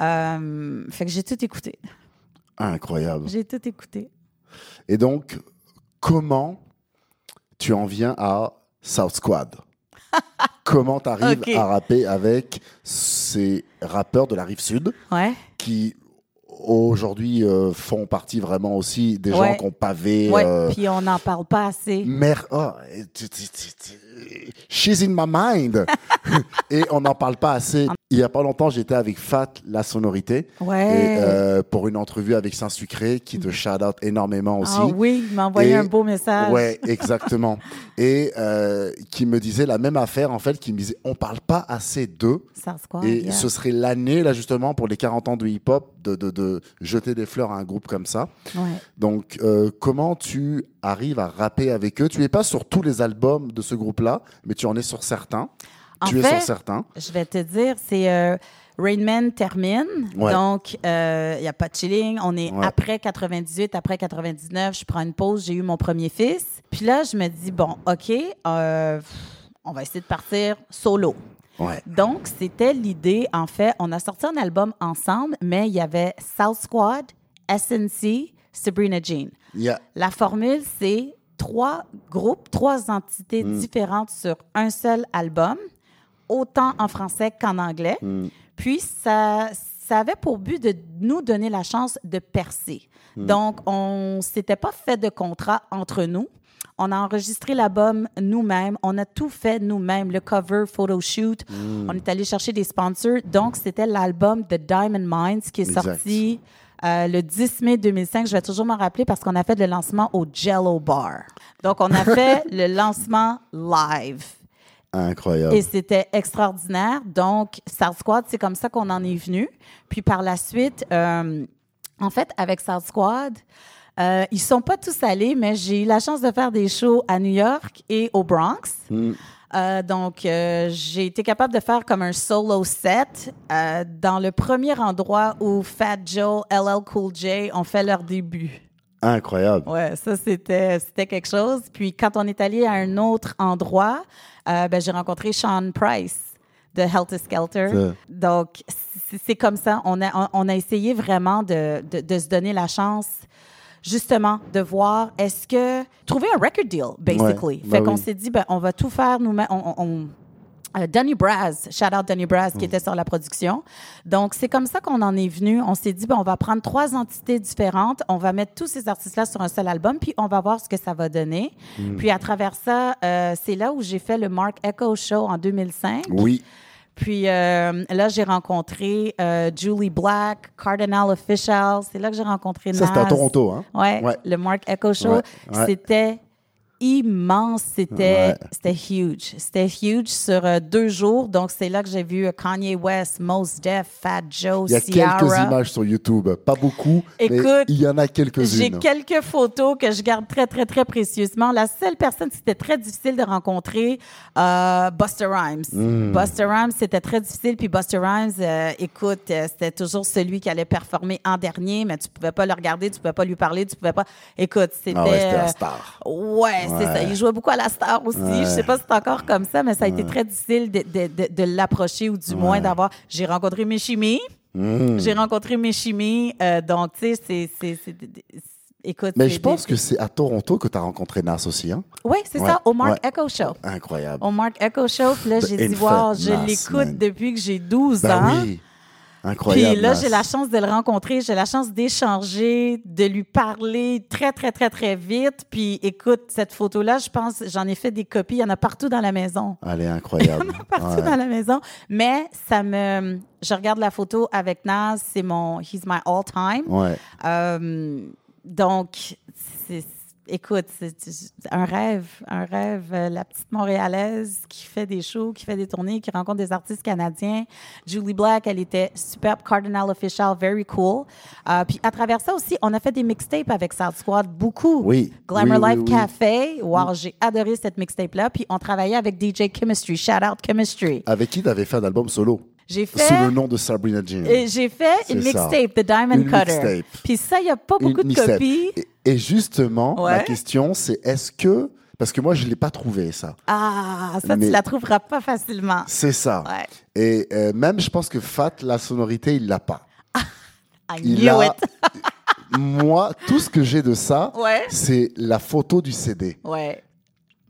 Euh, fait que j'ai tout écouté. Incroyable. J'ai tout écouté. Et donc, comment tu en viens à South Squad? Comment tu arrives à rapper avec ces rappeurs de la rive sud Ouais. qui aujourd'hui euh, font partie vraiment aussi des gens qui ont pavé. Ouais. euh, Puis on n'en parle pas assez. Mère, oh, she's in my mind. et on n'en parle pas assez. Il y a pas longtemps, j'étais avec Fat, la sonorité, Ouais. et, euh, pour une entrevue avec Saint-Sucré, qui te shout out énormément aussi. ah oui, il m'a envoyé Et- un beau message. Ouais, exactement. et euh, qui me disait la même affaire, en fait, qui me disait on parle pas assez d'eux. Ça se quoi? et yeah. ce serait l'année, là, justement, pour les 40 ans de hip-hop, de, de, de jeter des fleurs à un groupe comme ça. Ouais. Donc, euh, comment tu arrives à rapper avec eux? Tu n'es pas sur tous les albums de ce groupe-là, mais tu en es sur certains. En tu es fait, sur certains. Je vais te dire, c'est euh, Rain Man termine. Ouais. Donc, il n'y a pas de chilling. On est Ouais. après 98, après 99. Je prends une pause. J'ai eu mon premier fils. Puis là, je me dis, bon, OK, euh, on va essayer de partir solo. Ouais. Donc, c'était l'idée. En fait, on a sorti un album ensemble, mais il y avait South Squad, SNC, Sabrina Jean. La formule, c'est trois groupes, trois entités Mm. différentes sur un seul album, autant en français qu'en anglais. Mm. Puis, ça, ça avait pour but de nous donner la chance de percer. Mm. Donc, on s'était pas fait de contrat entre nous. On a enregistré l'album nous-mêmes. On a tout fait nous-mêmes. Le cover, photoshoot. Mm. On est allé chercher des sponsors. Donc, c'était l'album The Diamond Mines qui est Exact. sorti euh, le 10 mai 2005. Je vais toujours m'en rappeler parce qu'on a fait le lancement au Jello Bar. Donc, on a fait le lancement live. Incroyable. Et c'était extraordinaire. Donc, South Squad, c'est comme ça qu'on en est venu. Puis par la suite, euh, en fait, avec South Squad, euh, ils sont pas tous allés, mais j'ai eu la chance de faire des shows à New York et au Bronx. Mm. Euh, donc, euh, j'ai été capable de faire comme un solo set euh, dans le premier endroit où Fat Joe, LL Cool J ont fait leur début. Incroyable. Ouais, ça c'était c'était quelque chose. Puis quand on est allé à un autre endroit, euh, ben, j'ai rencontré Sean Price de Helter Skelter. Donc c'est comme ça. On a on- a essayé vraiment de, de, de se donner la chance. Justement, de voir est-ce que trouver un record deal, basically. Ouais, bah fait qu'on oui. s'est dit, ben, on va tout faire nous-mêmes. On, on- euh, Danny Braz, shout out Danny Braz, Mm. qui était sur la production. Donc, c'est comme ça qu'on en est venu. On s'est dit, ben, on va prendre trois entités différentes, on va mettre tous ces artistes-là sur un seul album, puis on va voir ce que ça va donner. Mm. Puis, à travers ça, euh, c'est là où j'ai fait le Mark Echo Show en 2005. Oui. Puis euh, là, j'ai rencontré euh, Julie Black, Cardinal Official. C'est là que j'ai rencontré Ça, c'était à. Toronto, hein? Ouais, Ouais. le Mark Echo Show. Ouais, ouais. C'était immense, c'était Ouais. c'était huge. C'était huge sur euh, deux jours. Donc, c'est là que j'ai vu euh, Kanye West, Mos Def, Fat Joe, Il y a Ciara. quelques images sur YouTube, pas beaucoup, mais il y en a J'ai quelques-unes. quelques photos que je garde très, très, très précieusement. La seule personne c'était très difficile de rencontrer, euh, Buster Rhymes. Hmm. Buster Rhymes, c'était très difficile. Puis Buster Rhymes, euh, écoute, c'était toujours celui qui allait performer en dernier, mais tu pouvais pas le regarder, tu pouvais pas lui parler, tu pouvais pas. Écoute, c'était. Ah ouais, c'était la star. Ouais, c'est ça. Il jouait beaucoup à la star aussi. Je sais pas si c'est encore comme ça, mais ça a été très difficile de, de, de, de l'approcher ou du moins d'avoir. J'ai rencontré Mishimi. Hmm. J'ai rencontré Mishimi. euh, donc, tu sais, c'est- Écoute. Mais je pense que c'est à Toronto que tu as rencontré Nas aussi, hein? Oui, c'est Ouais, ça, au Mark ouais. Echo Show. Incroyable. Au Mark Echo Show. Puis là, j'ai dit, wow, je l'écoute depuis que j'ai 12 Ben ans. oui. Incroyable. Puis là, j'ai la chance de le rencontrer, j'ai la chance d'échanger, de lui parler très, très, très, très vite. Puis écoute, cette photo-là, je pense, j'en ai fait des copies, il y en a partout dans la maison. Elle est incroyable. Partout Ouais. dans la maison. Mais ça me. Je regarde la photo avec Nas, c'est mon. He's my all-time. Ouais. Euh, donc, c'est- écoute, c'est un rêve, un rêve. Euh, La petite Montréalaise qui fait des shows, qui fait des tournées, qui rencontre des artistes canadiens. Julie Black, elle était superbe. Cardinal Official, very cool. Euh, puis à travers ça aussi, on a fait des mixtapes avec South Squad, beaucoup. Oui. Glamour Oui, oui, Life oui. Café. Wow, j'ai adoré cette mixtape-là. Puis on travaillait avec DJ Chemistry. Shout out Chemistry. Avec qui tu avais fait un album solo? J'ai Sous fait. le nom de Sabrina Jean. Et J'ai fait une mixtape, The Diamond Une Cutter. mixtape. Puis ça, il n'y a pas Une beaucoup de mixtape. copies. Et, et justement, Ouais. ma question, c'est est-ce que. Parce que moi, je ne l'ai pas trouvé, ça. Ah, ça, Mais- tu la trouveras pas facilement. C'est ça. Ouais. Et euh, même, je pense que Fat, la sonorité, il l'a pas. I Il knew a. it. Moi, tout ce que j'ai de ça, Ouais. c'est la photo du CD. Ouais.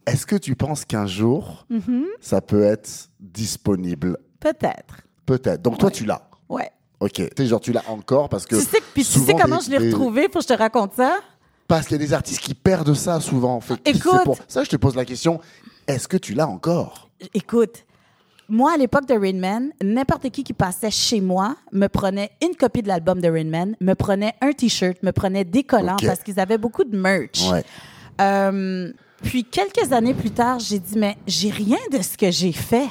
Est-ce que tu penses qu'un jour, Mm-hmm. ça peut être disponible? Peut-être. Peut-être. Donc, toi, Ouais. tu l'as. Ouais. OK. Tu sais, genre, tu l'as encore parce que. Tu sais, puis tu sais comment des- je l'ai retrouvé pour que je te raconte ça? Parce qu'il y a des artistes qui perdent ça souvent. Fait Écoute. pour ça, je te pose la question est-ce que tu l'as encore? Écoute, moi, à l'époque de Rain Man, n'importe qui qui passait chez moi me prenait une copie de l'album de Rain Man, me prenait un T-shirt, me prenait des collants parce qu'ils avaient beaucoup de merch. Ouais. Euh, puis quelques années plus tard, j'ai dit, mais j'ai rien de ce que j'ai fait.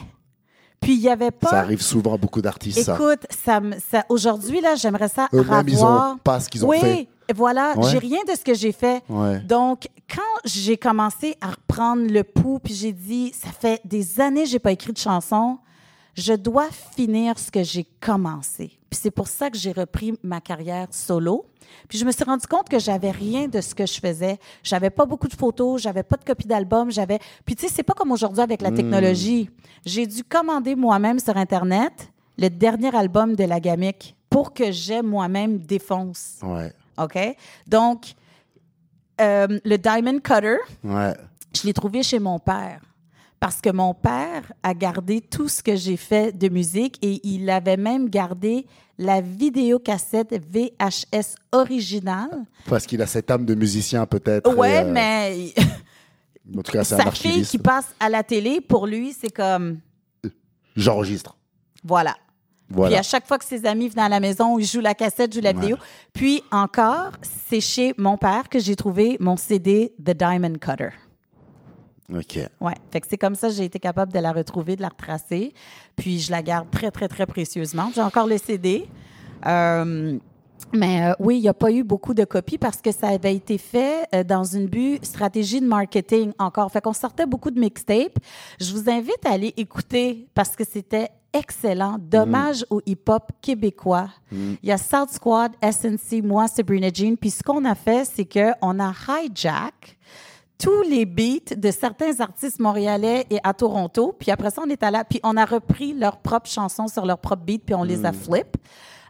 Puis il y avait pas. Ça arrive souvent à beaucoup d'artistes. Écoute, ça, me- ça, aujourd'hui, là, j'aimerais ça Eux-mêmes, ils ont pas ce qu'ils ont oui, fait. et voilà, Ouais. j'ai rien de ce que j'ai fait. Ouais. Donc, quand j'ai commencé à reprendre le pouls, puis j'ai dit, ça fait des années que j'ai pas écrit de chanson, je dois finir ce que j'ai commencé. Puis c'est pour ça que j'ai repris ma carrière solo. Puis je me suis rendu compte que j'avais rien de ce que je faisais. J'avais pas beaucoup de photos, j'avais pas de copies d'albums, j'avais. Puis tu sais, c'est pas comme aujourd'hui avec la technologie. J'ai dû commander moi-même sur internet le dernier album de la Gamique pour que j'aie moi-même défonce. Ouais. OK? Donc, euh, le Diamond Cutter, Ouais. je l'ai trouvé chez mon père. Parce que mon père a gardé tout ce que j'ai fait de musique et il avait même gardé la vidéocassette VHS originale. Parce qu'il a cette âme de musicien, peut-être. Ouais, euh, mais En tout cas, c'est sa fille qui passe à la télé, pour lui, c'est comme, J'enregistre. voilà. Puis Voilà. à chaque fois que ses amis venaient à la maison, ils jouent la cassette, jouent la vidéo. Puis encore, c'est chez mon père que j'ai trouvé mon CD The Diamond Cutter. OK. Ouais. Fait que c'est comme ça que j'ai été capable de la retrouver, de la retracer. Puis je la garde très, très, très précieusement. J'ai encore le CD. Euh, mais euh, oui, il n'y a pas eu beaucoup de copies parce que ça avait été fait euh, dans une but stratégie de marketing encore. Fait qu'on sortait beaucoup de mixtapes. Je vous invite à aller écouter parce que c'était excellent. Dommage au hip-hop québécois. Il y a South Squad, SNC, moi, Sabrina Jean. Puis ce qu'on a fait, c'est qu'on a hijack tous les beats de certains artistes montréalais et à Toronto. Puis après ça, on est allé, puis on a repris leurs propres chansons sur leurs propres beats, puis on les a flip.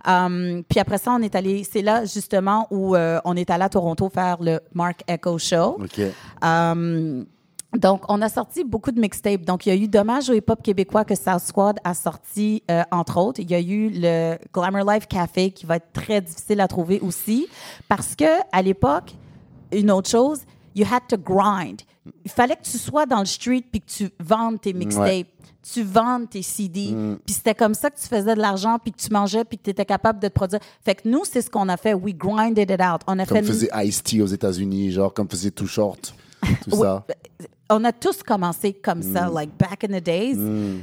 Um, puis après ça, on est allé, c'est là justement où euh, on est allé à Toronto faire le Mark Echo Show. OK. Um, Donc, on a sorti beaucoup de mixtapes. Donc, il y a eu Dommage au hip-hop québécois que South Squad a sorti, euh, entre autres. Il y a eu le Glamour Life Café qui va être très difficile à trouver aussi. Parce que, à l'époque, une autre chose, you had to grind. Il fallait que tu sois dans le street puis que tu vendes tes mixtapes. Ouais. Tu vendes tes CD. Puis c'était comme ça que tu faisais de l'argent puis que tu mangeais puis que tu étais capable de te produire. Fait que nous, c'est ce qu'on a fait. We grinded it out. On a Comme fait faisait Ice-T aux États-Unis, genre comme faisait Too Short, tout Oui, ça. on a tous commencé comme ça, Mm. like back in the days.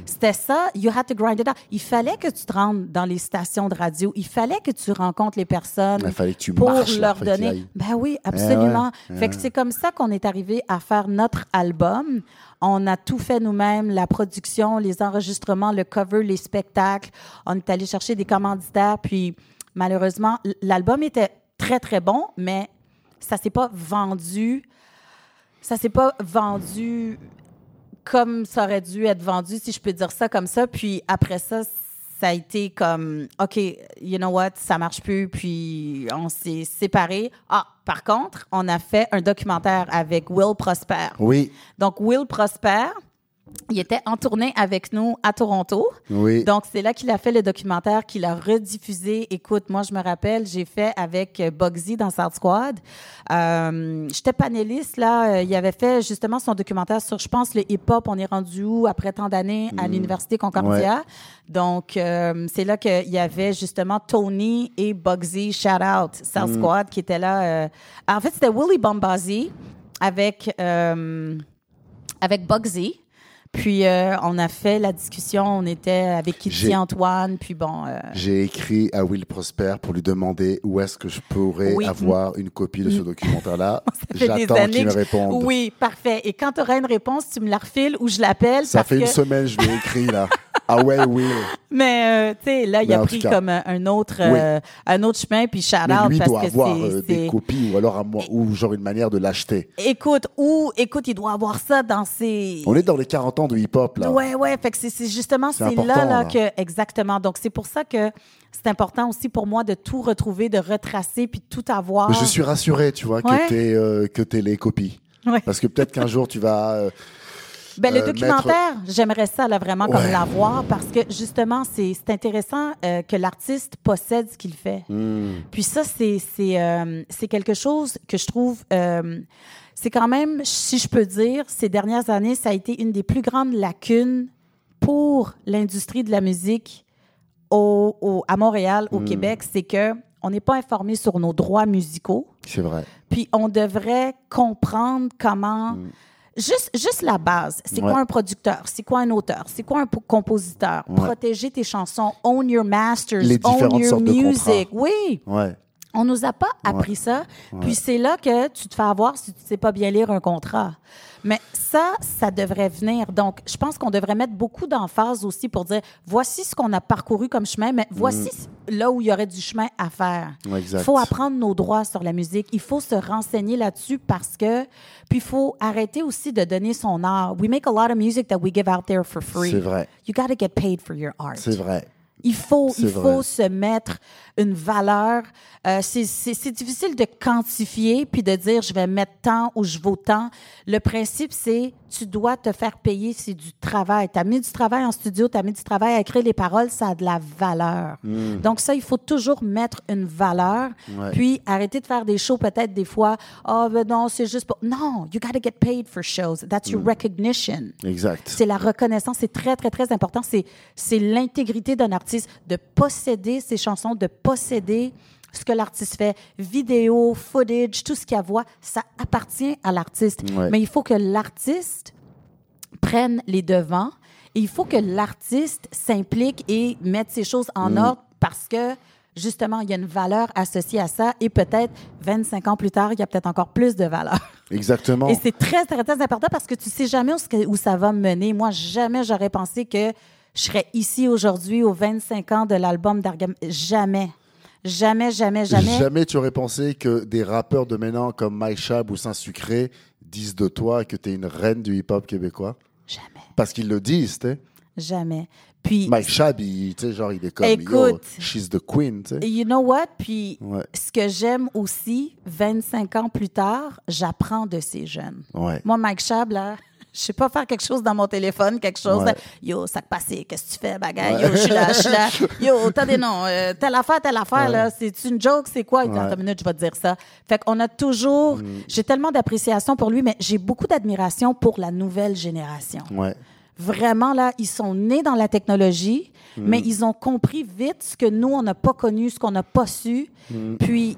C'était ça, you had to grind it out. Il fallait que tu te rendes dans les stations de radio. Il fallait que tu rencontres les personnes Il fallait que tu pour marches, leur donner. Ben oui, absolument. Eh ouais, Fait que c'est comme ça qu'on est arrivé à faire notre album. On a tout fait nous-mêmes, la production, les enregistrements, le cover, les spectacles. On est allé chercher des commanditaires, puis malheureusement, l'album était très, très bon, mais ça s'est pas vendu ça s'est pas vendu comme ça aurait dû être vendu, si je peux dire ça comme ça. Puis après ça, ça a été comme, OK, you know what, ça marche plus, puis on s'est séparés. Ah, par contre, on a fait un documentaire avec Will Prosper. Oui, Donc, Will Prosper, il était en tournée avec nous à Toronto. oui. Donc, c'est là qu'il a fait le documentaire, qu'il a rediffusé. Écoute, moi, je me rappelle, j'ai fait avec euh, Bugsy dans South Squad. Euh, J'étais panéliste, là. Euh, Il avait fait justement son documentaire sur, je pense, le hip-hop. On est rendu où après tant d'années à l'Université Concordia. Donc, euh, c'est là qu'il y avait justement Tony et Bugsy, shout out, South Squad, qui étaient là. euh, en fait, c'était Willy Bombazi avec, avec Bugsy. Puis euh, on a fait la discussion, on était avec Kitty Antoine, puis bon, euh, J'ai écrit à Will Prosper pour lui demander où est-ce que je pourrais Oui. avoir une copie de ce documentaire-là. ça fait des J'attends qu'il me réponde. Oui, parfait. Et quand tu auras une réponse, tu me la refiles ou je l'appelle. Ça parce fait une semaine que je lui ai écrit, là. Ah ouais, Will. Mais euh, tu sais, là, il a pris cas. comme un, autre, euh, un autre chemin, puis shout Mais out lui parce doit que avoir euh, des copies ou alors à moi, ou genre une manière de l'acheter. Écoute, ou écoute, il doit avoir ça dans ses. On est dans les 40 ans de hip-hop, là. Ouais, ouais. Fait que c'est justement C'est là, là là. que exactement. Donc c'est pour ça que c'est important aussi pour moi de tout retrouver, de retracer, puis de tout avoir. Je suis rassuré, tu vois, que Ouais. t'es euh, que les copies. Ouais. Parce que peut-être qu'un jour, tu vas... Ben, le euh, documentaire, j'aimerais ça là, vraiment comme Ouais. l'avoir parce que justement, c'est intéressant euh, que l'artiste possède ce qu'il fait. hmm, Puis ça, c'est euh, quelque chose que je trouve. euh, c'est quand même, si je peux dire, ces dernières années, ça a été une des plus grandes lacunes pour l'industrie de la musique au, au- à Montréal, au Québec, c'est que on n'est pas informé sur nos droits musicaux. c'est vrai. Puis on devrait comprendre comment. Juste, juste la base. C'est. Ouais. quoi un producteur? C'est quoi un auteur? C'est quoi un po- compositeur? Ouais. Protéger tes chansons. Own your masters. Les own your sortes de music. Oui. Ouais. On nous a pas appris ça. Puis c'est là que tu te fais avoir si tu sais pas bien lire un contrat. Mais ça, ça devrait venir. Donc, je pense qu'on devrait mettre beaucoup d'emphase aussi pour dire voici ce qu'on a parcouru comme chemin, mais voici là où il y aurait du chemin à faire. Mm. Ouais. Il faut apprendre nos droits sur la musique. Il faut se renseigner là-dessus parce que. Puis il faut arrêter aussi de donner son art. We make a lot of music that we give out there for free. C'est vrai. You got to get paid for your art. C'est vrai. Il faut, il vrai. faut se mettre une valeur. Euh, c'est- difficile de quantifier puis de dire je vais mettre tant ou je vaux tant. Le principe, c'est tu dois te faire payer, c'est du travail. Tu as mis du travail en studio, tu as mis du travail à écrire les paroles, ça a de la valeur. Donc ça, il faut toujours mettre une valeur. Hmm. Ouais. Puis arrêter de faire des shows peut-être des fois. Oh, ben non, c'est juste pour... Non, you got to get paid for shows. That's Hmm. your recognition. Exact. C'est la reconnaissance, c'est très, très, très important. C'est, c'est l'intégrité d'un artiste, de posséder ses chansons, de posséder ce que l'artiste fait. Vidéo, footage, tout ce qu'il y a à voir, ça appartient à l'artiste. Ouais. Mais il faut que l'artiste prenne les devants et il faut que l'artiste s'implique et mette ses choses en ordre parce que justement, il y a une valeur associée à ça et peut-être 25 ans plus tard, il y a peut-être encore plus de valeur. Exactement. Et c'est très, très, très important parce que tu sais jamais où, où ça va me mener. Moi, jamais j'aurais pensé que je serais ici aujourd'hui aux 25 ans de l'album d'Argam. Jamais. Jamais, jamais, jamais. Jamais tu aurais pensé que des rappeurs de maintenant comme Mike Chab ou Saint-Sucré disent de toi que tu es une reine du hip-hop québécois? Jamais. Parce qu'ils le disent, tu sais. Jamais. Puis, Mike Chab, il, tu sais, genre, il est comme, Écoute. yo, she's the queen, tu sais. you know what? Puis, Ouais. ce que j'aime aussi, 25 ans plus tard, j'apprends de ces jeunes. Ouais. Moi, Mike Chab, là, je sais pas faire quelque chose dans mon téléphone, quelque chose. Ouais. Yo, ça passé, qu'est-ce que tu fais, bagarre? Yo, je suis là, je suis là. Yo, t'as des noms. euh, telle affaire, telle affaire, là. C'est une joke, c'est quoi? Attends une minute, je vais te dire ça. Fait qu'on a toujours. Mm. J'ai tellement d'appréciation pour lui, mais j'ai beaucoup d'admiration pour la nouvelle génération. Ouais. Vraiment, là, ils sont nés dans la technologie, Mm. mais ils ont compris vite ce que nous, on n'a pas connu, ce qu'on n'a pas su. Mm. Puis,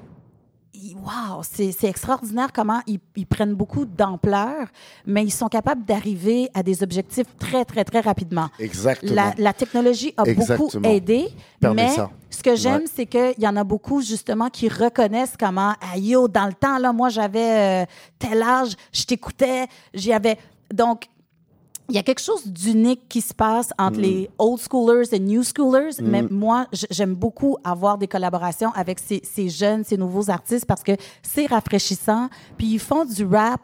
wow, c'est extraordinaire comment ils, ils prennent beaucoup d'ampleur, mais ils sont capables d'arriver à des objectifs très, très, très rapidement. Exactement. La, la technologie a beaucoup aidé, mais ça. ce que j'aime, Ouais. c'est qu'il y en a beaucoup, justement, qui reconnaissent comment, ah, yo, dans le temps, là, moi, j'avais euh, tel âge, je t'écoutais, j'y avais. Donc, il y a quelque chose d'unique qui se passe entre Mm. les old schoolers et new schoolers, mais moi, j- j'aime beaucoup avoir des collaborations avec ces, ces jeunes, ces nouveaux artistes parce que c'est rafraîchissant. Puis ils font du rap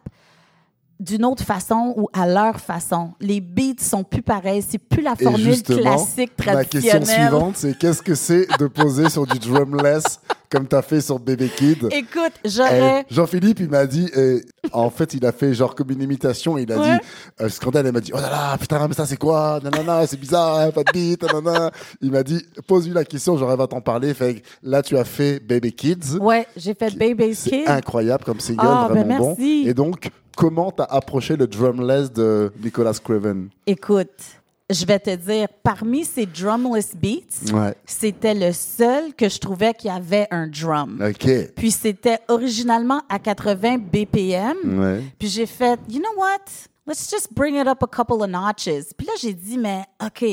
d'une autre façon ou à leur façon. Les beats sont plus pareils, c'est plus la Et formule classique ma question traditionnelle. suivante, c'est qu'est-ce que c'est de poser sur du drumless comme tu as fait sur Baby Kid? Écoute, Eh, j'aurais Jean-Philippe, il m'a dit, euh, en fait, il a fait genre comme une imitation. Il a Ouais. dit, euh, Scandale, il m'a dit, oh là là, putain, mais ça c'est quoi? Nanana, c'est bizarre, hein, pas de beat, nanana. Il m'a dit, pose-lui la question, j'aurais va t'en parler. Fait que là, tu as fait Baby Kids. Ouais, j'ai fait Baby's C'est Kid. incroyable comme single, ben vraiment bon. merci. Et donc, comment t'as approché le drumless de Nicolas Craven? Écoute, je vais te dire, parmi ces drumless beats, Ouais. c'était le seul que je trouvais qui avait un drum. Ok. Puis c'était originalement à 80 BPM. Ouais. Puis j'ai fait, you know what? Let's just bring it up a couple of notches. Puis là, j'ai dit, mais OK,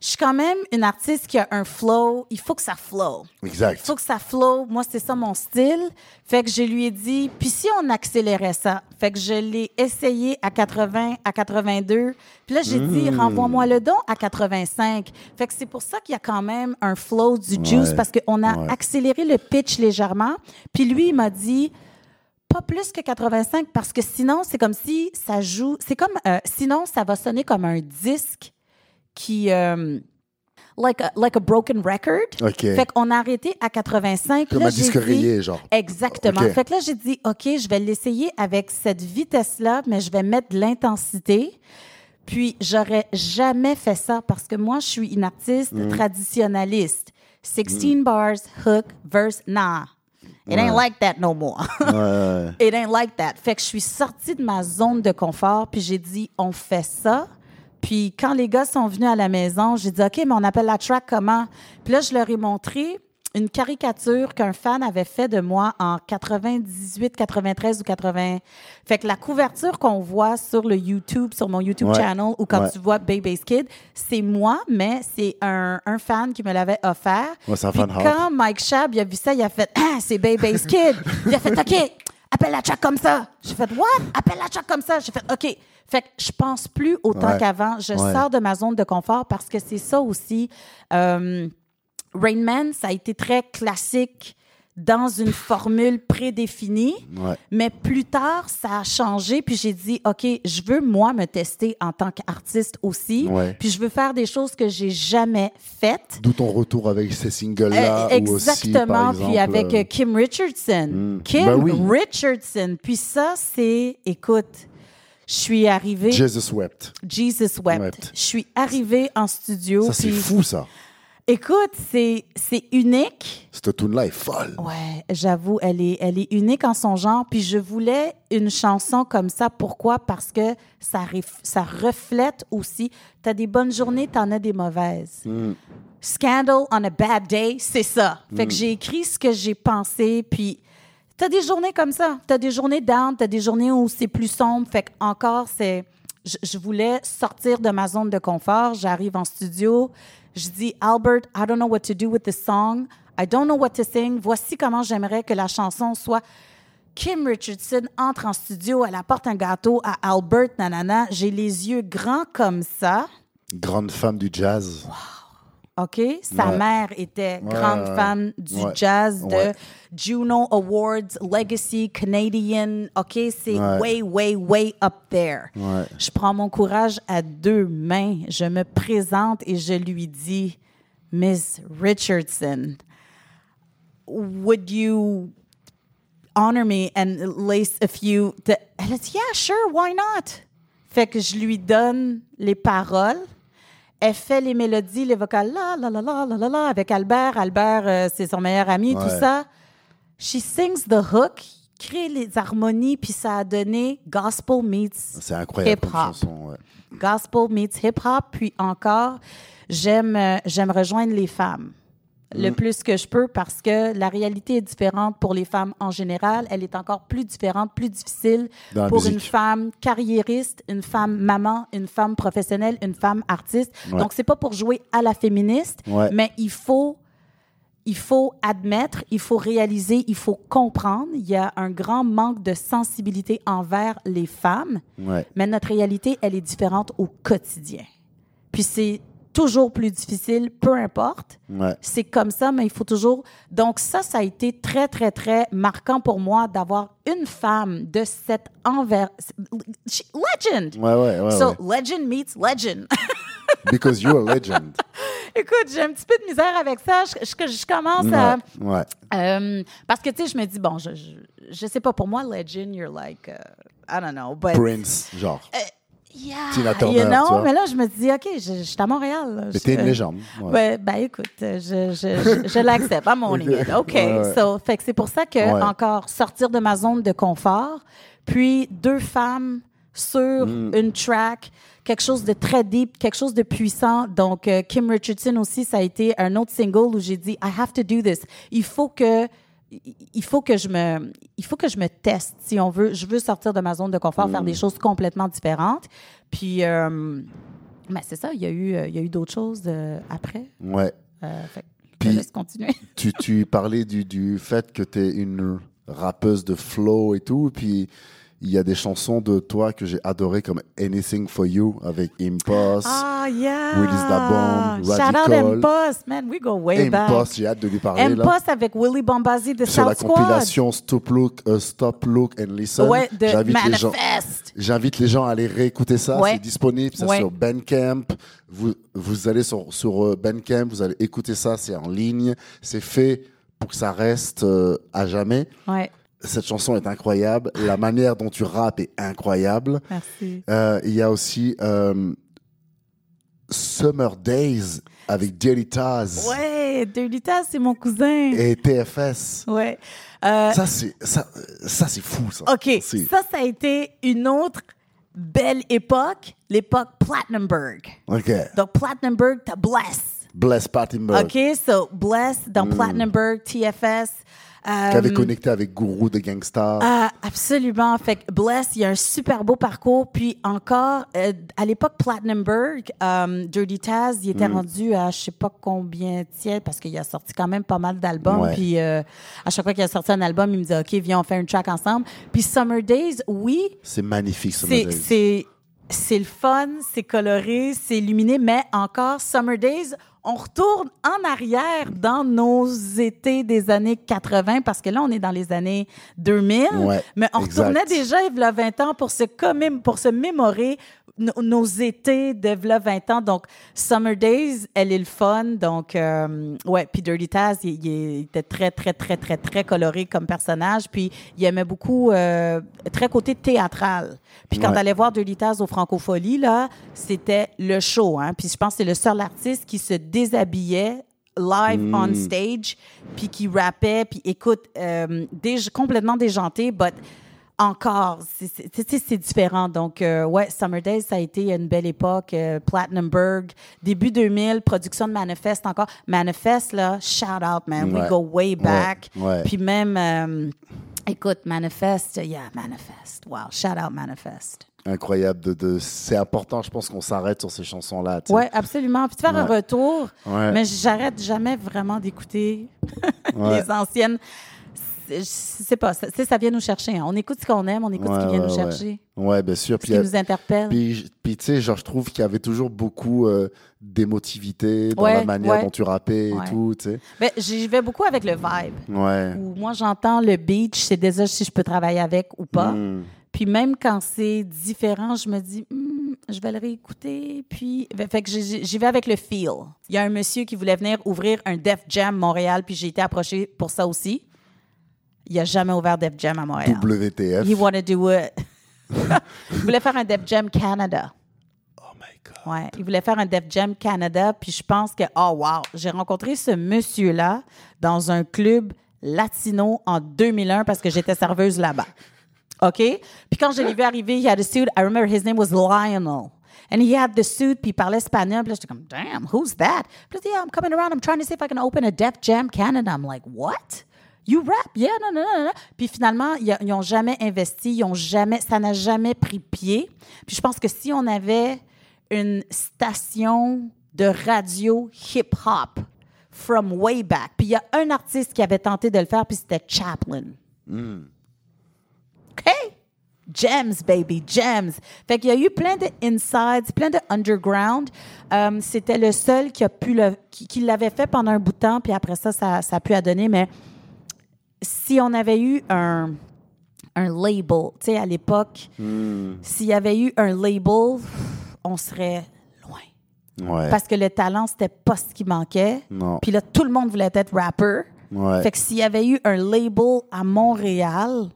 je suis quand même une artiste qui a un flow. Il faut que ça flow. Il Exact. faut que ça flow. Moi, c'est ça mon style. Fait que je lui ai dit, puis si on accélérait ça? Fait que je l'ai essayé à 80, à 82. Puis là, j'ai dit, Hmm. renvoie-moi le don à 85. Fait que c'est pour ça qu'il y a quand même un flow du juice Ouais. parce qu'on a Ouais. accéléré le pitch légèrement. Puis lui, il m'a dit, pas plus que 85 parce que sinon, c'est comme si ça joue. C'est comme. euh, sinon, ça va sonner comme un disque qui. euh, like, a, like a broken record. Ok. Fait qu'on a arrêté à 85. Comme un disque rayé, genre. Exactement. Fait que là, j'ai dit, OK, je vais l'essayer avec cette vitesse-là, mais je vais mettre de l'intensité. Puis, j'aurais jamais fait ça parce que moi, je suis une artiste Mm. traditionnaliste. 16 bars, hook, verse, nah. It ain't like that no more. Ouais. It ain't like that. Fait que je suis sortie de ma zone de confort, puis j'ai dit, on fait ça. Puis quand les gars sont venus à la maison, j'ai dit, OK, mais on appelle la track comment? Puis là, je leur ai montré une caricature qu'un fan avait fait de moi en 98, 93 ou 80. Fait que la couverture qu'on voit sur le YouTube, sur mon YouTube Ouais. channel, ou quand Ouais. tu vois Baby's Kid, c'est moi, mais c'est un, un fan qui me l'avait offert. Ouais, c'est un Puis fan quand Mike Shab il a vu ça, il a fait Ah, c'est Baby's Kid. Il a fait OK, appelle la track comme ça. J'ai fait What? Appelle la track comme ça. J'ai fait OK. Fait que je pense plus autant Ouais. qu'avant. Je Ouais. sors de ma zone de confort parce que c'est ça aussi. Euh, Rain Man, ça a été très classique dans une formule prédéfinie. Ouais. Mais plus tard, ça a changé. Puis j'ai dit, OK, je veux, moi, me tester en tant qu'artiste aussi. Ouais. Puis je veux faire des choses que j'ai jamais faites. D'où ton retour avec ces singles-là. Euh, ou aussi, Exactement. exemple, puis avec euh, euh, Kim Richardson. Kim Ben oui. Richardson. Puis ça, c'est, écoute, je suis arrivée. Jesus Wept. Jesus Wept. Wept. Je suis arrivée en studio. Ça, c'est puis, fou, ça. Écoute, c'est, c'est unique. Cette tune-là est folle. Ouais, j'avoue, elle est, elle est unique en son genre. Puis je voulais une chanson comme ça. Pourquoi? Parce que ça, ça reflète aussi. Tu as des bonnes journées, tu en as des mauvaises. Scandal on a bad day, c'est ça. Fait que j'ai écrit ce que j'ai pensé. Puis tu as des journées comme ça. Tu as des journées down, tu as des journées où c'est plus sombre. Fait que encore, c'est. Je, je voulais sortir de ma zone de confort. J'arrive en studio. Je dis, Albert, I don't know what to do with this song. I don't know what to sing. Voici comment j'aimerais que la chanson soit. Kim Richardson entre en studio, elle apporte un gâteau à Albert, nanana. J'ai les yeux grands comme ça. Grande femme du jazz. OK? Sa Ouais. mère était grande ouais, fan du jazz, de. Juno Awards, Legacy, Canadian. OK? C'est way, way, way up there. Je prends mon courage à deux mains. Je me présente et je lui dis, Miss Richardson, would you honor me and lace a few? Elle a dit, yeah, sure, why not? Fait que je lui donne les paroles. Elle fait les mélodies, les vocales, là, là, là, là, là, là, là, avec Albert. Albert, euh, c'est son meilleur ami, tout Ouais. ça. She sings the hook, crée les harmonies, puis ça a donné gospel meets C'est incroyable comme Hip-hop. ouais. gospel meets hip-hop. Puis encore, j'aime euh, j'aime rejoindre les femmes Mm. Le plus que je peux parce que la réalité est différente pour les femmes en général. Elle est encore plus différente, plus difficile Dans pour une femme carriériste, une femme maman, une femme professionnelle, une femme artiste. Ouais. Donc, c'est pas pour jouer à la féministe, Ouais. mais il faut il faut admettre, il faut réaliser, il faut comprendre. Il y a un grand manque de sensibilité envers les femmes. Ouais. Mais notre réalité, elle est différente au quotidien. Puis c'est toujours plus difficile, peu importe. Ouais. C'est comme ça, mais il faut toujours. Donc, ça, ça a été très, très, très marquant pour moi d'avoir une femme de cette envers. Legend! Ouais, ouais, ouais. so, ouais. legend meets legend. Because you're a legend. Écoute, j'ai un petit peu de misère avec ça. Je, je- je commence à. Ouais. Euh, parce que, tu sais, je me dis, bon, je, je, je sais pas, pour moi, legend, you're like, uh, I don't know, but. Prince, genre. Yeah, Tina Turner, you tu know, vois. mais là, je me dis, OK, je, je suis à Montréal. là. Mais t'es une légende. Ouais. Ouais, ben écoute, je, je, je, je l'accepte à mon limite. OK. Ouais. So, fait que c'est pour ça que, encore, sortir de ma zone de confort, puis deux femmes sur Mm. une track, quelque chose de très deep, quelque chose de puissant. Donc, euh, Kim Richardson aussi, ça a été un autre single où j'ai dit, I have to do this. Il faut que il faut que je me il faut que je me teste si on veut je veux sortir de ma zone de confort faire des choses complètement différentes puis euh, ben, c'est ça il y a eu il y a eu d'autres choses euh, après Ouais. euh, fait Puis- je laisse continuer. tu, tu parlais du, du fait que tu es une rappeuse de flow et tout, puis il y a des chansons de toi que j'ai adorées comme Anything for You avec Impost. Ah, yeah! Willis Dabombe, Shout out Radical. Impost, man, we go way back. Impost, j'ai hâte de lui parler là. Impost avec Willie Bombazi de Sur la South Squad. compilation Stop Look, euh, Stop Look and Listen. Ouais, de J'invite les gens. Manifest. J'invite les gens à aller réécouter ça. Ouais. C'est disponible Ouais. sur Bandcamp. Vous, vous allez sur, sur euh, Bandcamp, vous allez écouter ça. C'est en ligne. C'est fait pour que ça reste euh, à jamais. Ouais, Cette chanson est incroyable. La manière dont tu rappes est incroyable. merci. Euh, Il y a aussi euh, Summer Days avec Dirty Taz Ouais, Dirty Taz, c'est mon cousin. et TFS. Ouais. Euh, Ça, c'est ça, ça c'est fou, ça. OK, ça, ça a été une autre belle époque, l'époque Platinumberg. OK. Donc, Platinumberg, t'as Bless. Bless Pattenberg. OK, so Bless dans Platinumberg, TFS. Euh, Qui avait connecté avec Gourou de Gangstar. Ah, absolument. Fait que Bless, il y a un super beau parcours. Puis encore, euh, à l'époque Platinumberg, euh, Dirty Taz, il était rendu à je sais pas combien tiers parce qu'il a sorti quand même pas mal d'albums. Ouais. Puis euh, à chaque fois qu'il a sorti un album, il me dit OK, viens, on fait une track ensemble. Puis Summer Days, oui, C'est magnifique, Summer c'est Days. c'est c'est le fun, c'est coloré, c'est illuminé, mais encore Summer Days, on retourne en arrière dans nos étés des années 80 parce que là on est dans les années 2000, Ouais, mais on exact. retournait déjà il y a 20 ans pour se commém- pour se mémorer no- nos étés de v'là 20 ans. Donc, Summer Days, elle est le fun. Donc, euh, ouais. Puis Dirty Taz, il, il était très, très, très, très, très coloré comme personnage. Puis, il aimait beaucoup, euh, très côté théâtral. Puis, quand Ouais. t'allais voir Dirty Taz au Francophonie, là, c'était le show. Hein? Puis, je pense que c'est le seul artiste qui se déshabillait live Hmm. on stage, puis qui rappait, puis écoute, euh, déj- complètement déjanté, but encore, c'est- différent. Donc, euh, ouais, Summer Days, ça a été une belle époque. euh, Platinumberg, début 2000, production de Manifest encore. Manifest, là, shout out, man. We go way back. ouais. Puis même, euh, écoute, Manifest, yeah, Manifest. Wow, shout out Manifest. Incroyable. De, de- C'est important, je pense qu'on s'arrête sur ces chansons-là. Ouais, absolument. Puis de faire un retour, Ouais. mais j'arrête jamais vraiment d'écouter Ouais. les anciennes. C'est- Je sais pas, ça, sais, ça vient nous chercher. hein. On écoute ce qu'on aime, on écoute ce qui vient ouais, nous chercher, Ouais, bien sûr. ce Puis, qui nous interpelle. puis, puis, tu sais, genre, je trouve qu'il y avait toujours beaucoup euh, d'émotivité dans Ouais, la manière dont tu rappais et tout, tu sais. Ben, j'y vais beaucoup avec le vibe. Ouais. Où moi, j'entends le beach, c'est déjà si je peux travailler avec ou pas. Mm. Puis même quand c'est différent, je me dis, Hmm, je vais le réécouter. Puis, fait que j'y j'y vais avec le feel. Il y a un monsieur qui voulait venir ouvrir un Def Jam Montréal, puis j'ai été approchée pour ça aussi. Il a jamais ouvert Def Jam à Montréal. WTF. He wanna do it il voulait faire un Def Jam Canada. Oh my God. Ouais, il voulait faire un Def Jam Canada, puis je pense que, oh wow, j'ai rencontré ce monsieur-là dans un club latino en 2001 parce que j'étais serveuse là-bas. OK? Puis quand je l'ai vu arriver, he had a suit. I remember his name was Lionel. And he had the suit, puis il parlait espagnol. Puis là, j'étais comme, damn, who's that? Puis là, yeah, I'm coming around. I'm trying to see if I can open a Def Jam Canada. I'm like, what? You rap? Yeah, no, no, no, no. Puis finalement, ils ils ont jamais investi, ils ont jamais, ça n'a jamais pris pied. Puis je pense que si on avait une station de radio hip-hop from way back, puis il y a un artiste qui avait tenté de le faire, puis c'était Chaplin. OK? Gems, baby, gems. Fait qu'il y a eu plein de insides, plein de underground. Euh, C'était le seul qui a pu le, qui, qui l'avait fait pendant un bout de temps, puis après ça, ça, ça a pu à donner. Mais si on avait eu un, un label, tu sais, à l'époque, s'il y avait eu un label, on serait loin. Ouais. Parce que le talent, c'était pas ce qui manquait. Non. Puis là, tout le monde voulait être rapper. Ouais. Fait que s'il y avait eu un label à Montréal, on-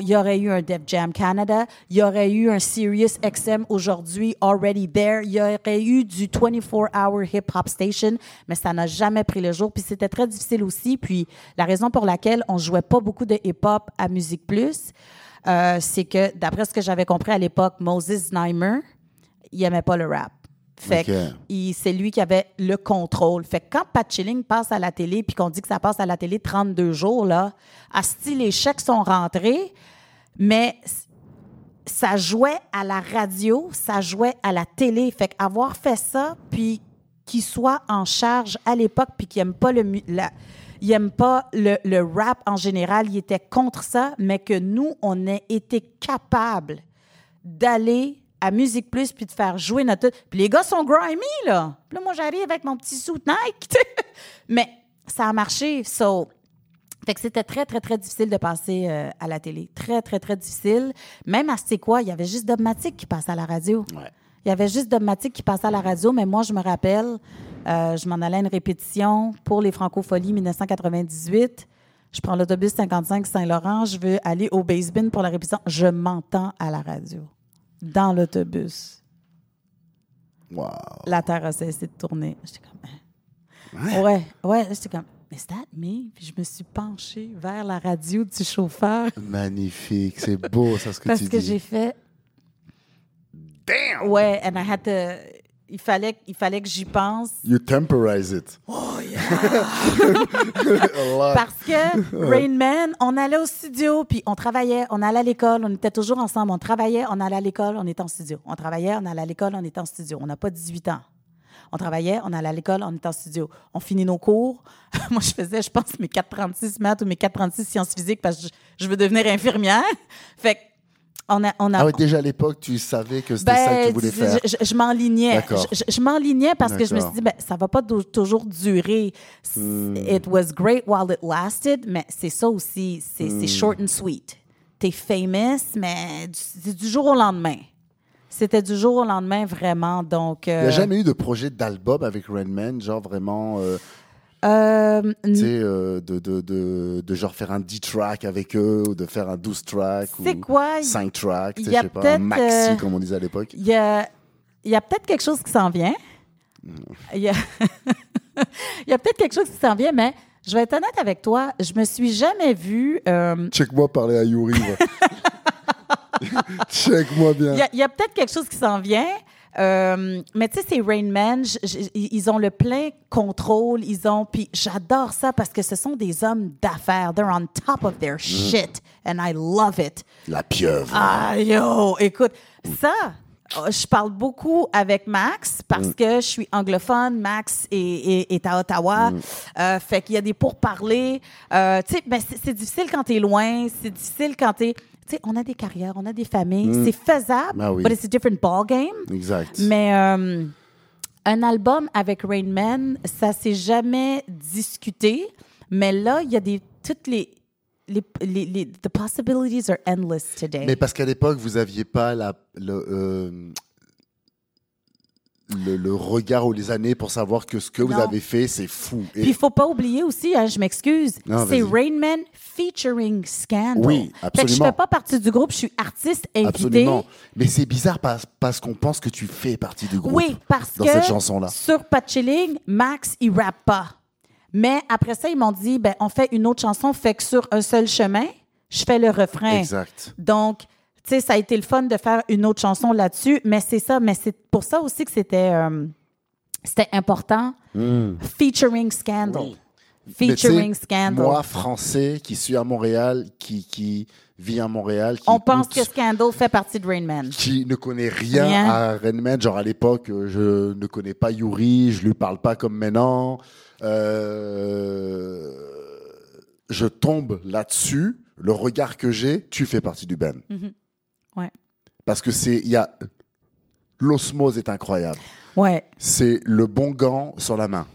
il y aurait eu un Def Jam Canada, il y aurait eu un Sirius XM aujourd'hui, already there, il y aurait eu du 24-hour hip-hop station, mais ça n'a jamais pris le jour. Puis c'était très difficile aussi. Puis la raison pour laquelle on jouait pas beaucoup de hip-hop à Musique Plus, euh, c'est que, d'après ce que j'avais compris à l'époque, Moses Neimer, il aimait pas le rap. Fait Ok. que il- c'est lui qui avait le contrôle. Fait que quand Pat Chilling passe à la télé, puis qu'on dit que ça passe à la télé 32 jours, là, asti, les chèques sont rentrés, mais ça jouait à la radio, ça jouait à la télé. Fait qu'avoir fait ça, puis qu'il soit en charge à l'époque, puis qu'il n'aime pas le... la- il aime pas le, le rap en général, il était contre ça, mais que nous, on ait été capable d'aller à Musique Plus puis de faire jouer notre... Puis les gars sont grimy, là. Puis là, moi, j'arrive avec mon petit suit Nike. Mais ça a marché, so... Fait que c'était très, très, très difficile de passer euh, à la télé. Très, très, très difficile. Même à C'est quoi, il y avait juste Dogmatic qui passait à la radio. Ouais. Il y avait juste Dogmatic qui passait à la radio, mais moi, je me rappelle, euh, je m'en allais à une répétition pour les Francopholies 1998. Je prends l'autobus 55 Saint-Laurent, je veux aller au basebin pour la répétition. Je m'entends à la radio, dans l'autobus. Wow. La terre a cessé de tourner. J'étais comme, hein? ouais, ouais, j'étais comme, is that me? Puis je me suis penchée vers la radio du chauffeur Magnifique. C'est beau, ça, ce que parce tu que dis. j'ai fait, Damn! ouais, and I had to, il fallait, il fallait que j'y pense. You temporize it. Oh, lot. Parce que Rain Man, on allait au studio, puis on travaillait, on allait à l'école, on était toujours ensemble. On travaillait, on allait à l'école, on était en studio. On travaillait, on allait à l'école, on était en studio. On n'a pas 18 ans. On travaillait, on allait à l'école, on était en studio. On finit nos cours. Moi, je faisais, je pense, mes 436 maths ou mes 436 sciences physiques parce que je, je veux devenir infirmière. Fait que on a, on a, Ah ouais, déjà à l'époque, tu savais que c'était ça que tu ben, voulais faire. Je, je m'enlignais. Je, je- m'enlignais parce que je me suis dit, ben, ça va pas tou- toujours durer. Hmm. It was great while it lasted, mais c'est ça aussi. C'est Hmm. short and sweet. T'es famous, mais c'est du jour au lendemain. C'était du jour au lendemain, vraiment. Donc, Il n'y euh, a jamais eu de projet d'album avec Rainman, genre vraiment, euh, euh, tu sais, euh, de, de, de, de genre faire un 10 track avec eux, ou de faire un 12 track, ou C'est quoi? 5 tracks, tu il sais, y a je sais pas, un maxi, euh, comme on disait à l'époque. Il y a, il y a peut-être quelque chose qui s'en vient. Il y a, il y a peut-être quelque chose qui s'en vient, mais je vais être honnête avec toi, je me suis jamais vue. euh, Check-moi parler à Yuri. Check-moi bien. il y a, il y a peut-être quelque chose qui s'en vient. Euh, mais tu sais, c'est Rain Man, ils ont le plein contrôle, ils ont, puis j'adore ça parce que ce sont des hommes d'affaires. They're on top of their shit, and I love it. La pieuvre. Ah, yo, écoute, ça, euh, je parle beaucoup avec Max parce que je suis anglophone. Max est, est- est à Ottawa. Euh, fait qu'il y a des pourparlers. Euh, tu sais, ben, c'est c'est difficile quand t'es loin. C'est difficile quand t'es. Tu sais, on a des carrières, on a des familles. C'est faisable, Ah oui. but it's a different ball game. Exact. Mais euh, un album avec Rain Man, ça s'est jamais discuté. Mais là, il y a des toutes les les, les, les- the possibilities are endless today. Mais parce qu'à l'époque, vous aviez pas la, le, euh, le, le regard ou les années pour savoir que ce que vous avez fait, c'est fou. Et- Puis il faut pas oublier aussi, hein, je m'excuse, c'est vas-y. Rain Man featuring Scandal. Oui, Fait que je absolument. fais pas partie du groupe, je suis artiste invité. Absolument. Mais c'est bizarre parce, parce qu'on pense que tu fais partie du groupe. Oui, parce dans que cette chanson-là. sur Patchilling, Max, il rappe pas. Mais après ça, ils m'ont dit, ben, on fait une autre chanson, fait que sur un seul chemin, je fais le refrain. Exact. Donc, tu sais, ça a été le fun de faire une autre chanson là-dessus, mais c'est ça, mais c'est pour ça aussi que c'était euh, c'était important. Featuring Scandal. Hmm. Tu sais, Featuring Scandal. Moi, français, qui suis à Montréal, qui, qui vit à Montréal, qui, On pense que Scandal fait partie de Rain Man. qui ne connaît rien, Rien. à Redman. Genre à l'époque, euh, je ne connais pas Yuri, je lui parle pas comme maintenant. Euh, je tombe là-dessus, le regard que j'ai, tu fais partie du band. Ouais. Parce que c'est, il y a, l'osmose est incroyable. Ouais, C'est le bon gant sur la main,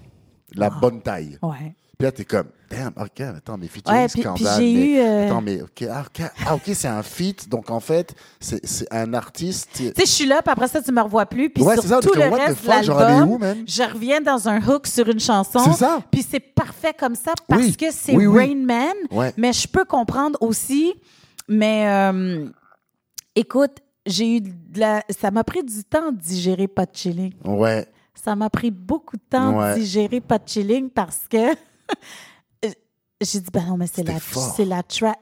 la Ah. bonne taille. ouais. Puis là, t'es comme, damn, ok, attends, mais featuring Ouais, puis- puis scandale. j'ai mais- eu, euh, Attends, mais ok, ah, ok, ah, ok, c'est un feat, donc en fait, c'est c'est un artiste. Tu sais, je suis là, puis après ça, tu me revois plus. Puis Ouais, sur c'est ça, tout le what reste de l'album, je reviens dans un hook sur une chanson. C'est ça. Puis c'est parfait comme ça parce Oui. que c'est Oui, oui. Rain Man. Ouais. Mais je peux comprendre aussi. Mais euh, écoute, j'ai eu de la... Ça m'a pris du temps de digérer pas de chilling. Ouais. Ça m'a pris beaucoup de temps Ouais. de digérer pas de chilling parce que j'ai dit, ben non, mais c'est la, c'est la track.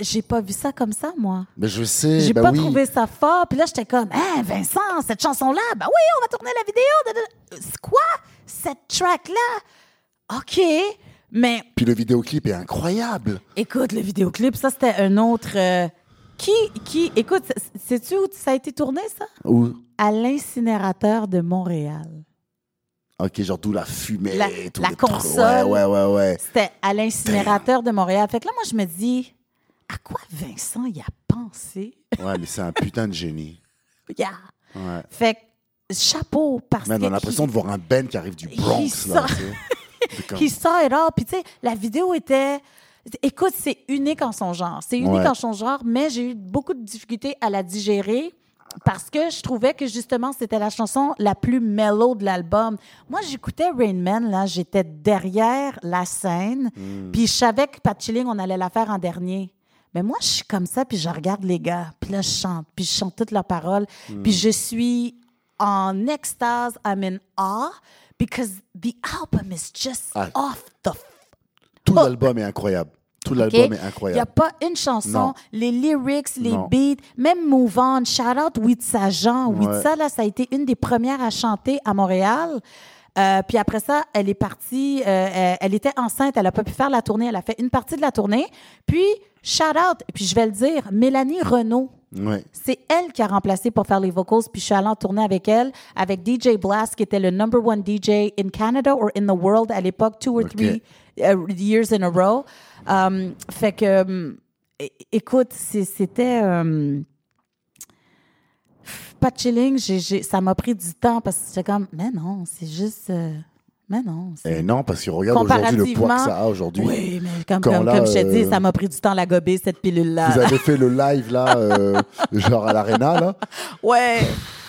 J'ai pas vu ça comme ça, moi. Mais je sais, J'ai bah pas oui. trouvé ça fort. Puis là, j'étais comme, hein, Vincent, cette chanson-là, ben oui, on va tourner la vidéo. C'est quoi? Cette track-là? OK. Mais Puis le vidéoclip est incroyable. écoute, le vidéoclip, ça, c'était un autre. euh, qui, qui, écoute, sais- sais-tu où ça a été tourné, ça? Ou, À l'incinérateur de Montréal. ok, genre d'où la fumée, La- tout la console. Ouais, ouais, ouais, ouais. C'était à l'incinérateur de Montréal. Fait que là, moi, je me dis, à quoi Vincent y a pensé? Ouais, mais c'est un putain de génie. Yeah. Ouais. Fait que, chapeau, parce Man, que. on a l'impression de voir un Ben qui arrive du Bronx, là. sort- tu sais. Saw it all. Puis, tu sais, la vidéo était. Écoute, c'est unique en son genre. C'est unique Ouais. en son genre, mais j'ai eu beaucoup de difficultés à la digérer parce que je trouvais que justement, c'était la chanson la plus mellow de l'album. Moi, j'écoutais Rain Man, là, j'étais derrière la scène, Hmm. puis je savais que Pat Chilling, on allait la faire en dernier. Mais moi, je suis comme ça, puis je regarde les gars, puis là, je chante, puis je chante toutes leurs paroles, Hmm. puis je suis en extase, I'm in awe, because the album is just Ah. off the Tout l'album est incroyable. Tout l'album est Il n'y a incroyable. pas une chanson, Non. les lyrics, les Non. beats, même Move On, shout out Witsa Jean. Ouais. Witsa, là, ça a été une des premières à chanter à Montréal. Euh, puis après ça, elle est partie, euh, elle, était enceinte, elle n'a pas pu faire la tournée, elle a fait une partie de la tournée. Puis, shout out, puis je vais le dire, Mélanie Renault. Ouais. C'est elle qui a remplacé pour faire les vocals, puis je suis allée en tournée avec elle, avec DJ Blast, qui était le number one DJ in Canada or in the world à l'époque, two or Ok. three years in a row. Um, fait que, um, écoute, c'était. um, pas de chilling, ça m'a pris du temps parce que j'étais comme, mais non, c'est juste. euh, mais non. Et non, parce que regarde aujourd'hui le poids que ça a aujourd'hui. Oui, mais comme, comme, là, comme je te dis, euh, ça m'a pris du temps à la gober, cette pilule-là. Vous avez fait le live là, euh, genre à l'arena là? Ouais,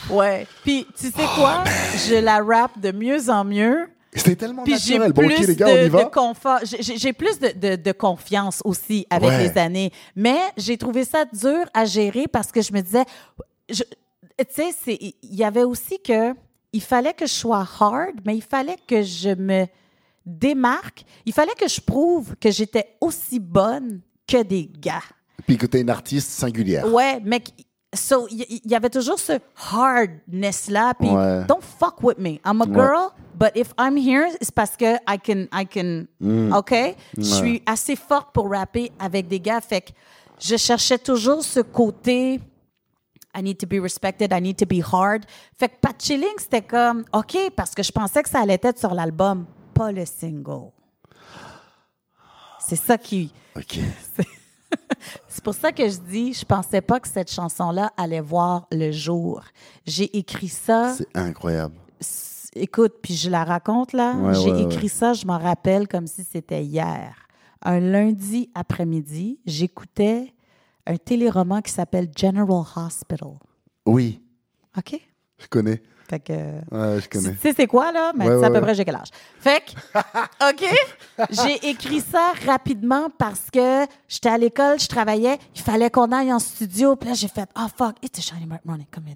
ouais. Puis, tu sais quoi? Je la rappe de mieux en mieux. C'était tellement Puis j'ai naturel. Bon, ok plus les gars, on y de, va. de confort. J'ai- plus de, de- de confiance aussi avec Ouais. les années. Mais j'ai trouvé ça dur à gérer parce que je me disais, tu sais, il y avait aussi que il fallait que je sois hard, mais il fallait que je me démarque. Il fallait que je prouve que j'étais aussi bonne que des gars. Puis que t'es une artiste singulière. Ouais, mais qu- so, il y, y avait toujours ce hardness là puis Ouais. don't fuck with me. I'm a Ouais. girl, but if I'm here, c'est parce que I can I can Mm. OK? Je suis assez forte pour rapper avec des gars fait que je cherchais toujours ce côté I need to be respected, I need to be hard. Fait que Pat Chilling, c'était comme OK parce que je pensais que ça allait être sur l'album, pas le single. C'est ça qui Ok. c'est pour ça que je dis, je pensais pas que cette chanson-là allait voir le jour. J'ai écrit ça, C'est incroyable. écoute, puis je la raconte là. Ouais, J'ai ouais, écrit ça, je m'en rappelle comme si c'était hier. Un lundi après-midi, j'écoutais un téléroman qui s'appelle General Hospital. Oui, OK? je connais. Fait que. Ouais, je Tu sais c'est quoi, là? Mais Ouais, tu sais à ouais, peu ouais. près j'ai quel âge. Fait que, OK, j'ai écrit ça rapidement parce que j'étais à l'école, je travaillais, il fallait qu'on aille en studio. Puis là, j'ai fait, oh fuck, it's a shiny bright morning, come here.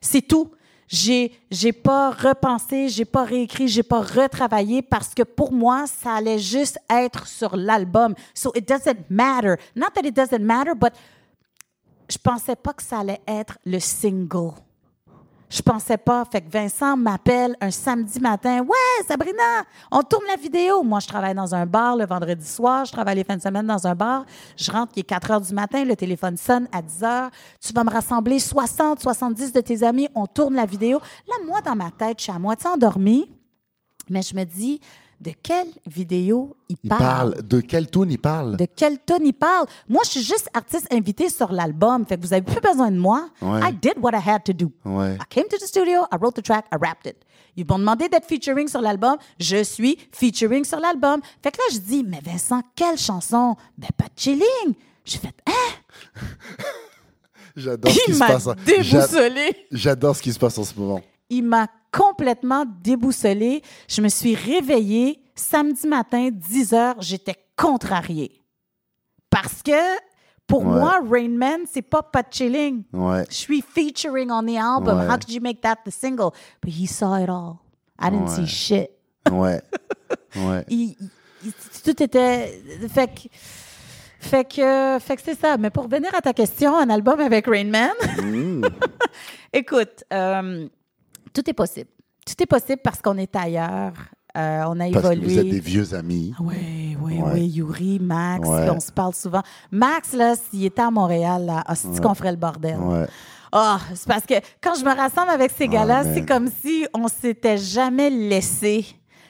C'est tout. J'ai, j'ai pas repensé, j'ai pas réécrit, j'ai pas retravaillé parce que pour moi, ça allait juste être sur l'album. So it doesn't matter. Not that it doesn't matter, but je pensais pas que ça allait être le single. Je pensais pas. Fait que Vincent m'appelle un samedi matin. Ouais, Sabrina, on tourne la vidéo. Moi, je travaille dans un bar le vendredi soir. Je travaille les fins de semaine dans un bar. Je rentre, il est 4 heures du matin. Le téléphone sonne à 10 heures. Tu vas me rassembler 60, 70 de tes amis. On tourne la vidéo. Là, moi, dans ma tête, je suis à moitié endormie. Mais je me dis, de quelle vidéo il Il parle? parle. De quel tune il parle? De quel tune il parle? Moi, je suis juste artiste invité sur l'album. Fait que vous avez plus besoin de moi. Ouais. I did what I had to do. Ouais. I came to the studio, I wrote the track, I rapped it. Ils m'ont demandé d'être featuring sur l'album. Je suis featuring sur l'album. Fait que là, je dis, mais Vincent, quelle chanson? Ben, pas de chilling. J'ai fait, hein? J'adore ce qui se passe. Déboussolé. J'adore ce qui se passe en ce moment. Il m'a complètement déboussolée. Je me suis réveillée samedi matin, 10 heures, j'étais contrariée. Parce que pour Ouais. moi, Rain Man, c'est pas pas chilling. Ouais. Je suis featuring on the album. Ouais. How could you make that the single? But he saw it all. I didn't see shit. Ouais. Ouais. Il- il- tout était. Fait que. Fait que, fait que c'est ça. Mais pour revenir à ta question, un album avec Rain Man, Mm. écoute, euh, tout est possible. Tout est possible parce qu'on est ailleurs. Euh, on a Parce que évolué. vous êtes des vieux amis. Oui, oui, Ouais. oui. Yuri, Max, Ouais. on se parle souvent. Max, là, s'il était à Montréal, là, ah, c'est qu'on ferait le bordel? Ouais. Ah, c'est parce que quand je me rassemble avec ces gars-là, man. c'est comme si on s'était jamais laissé.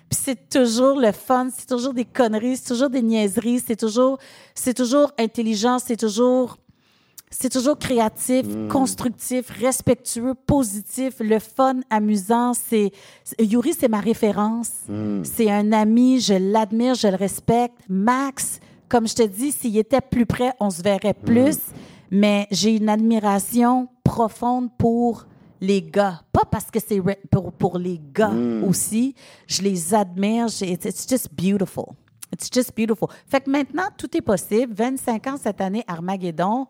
Puis c'est toujours le fun, c'est toujours des conneries, c'est toujours des niaiseries, c'est toujours, c'est toujours intelligent, c'est toujours, c'est toujours créatif, constructif, respectueux, positif, le fun, amusant. C'est Yuri, c'est ma référence. C'est un ami, je l'admire, je le respecte. Max, comme je te dis, s'il était plus près, on se verrait plus. Mais j'ai une admiration profonde pour les gars. Pas parce que c'est pour, pour les gars aussi. Je les admire. It's, it's just beautiful. It's just beautiful. Fait que maintenant, tout est possible. 25 ans cette année, Armageddon.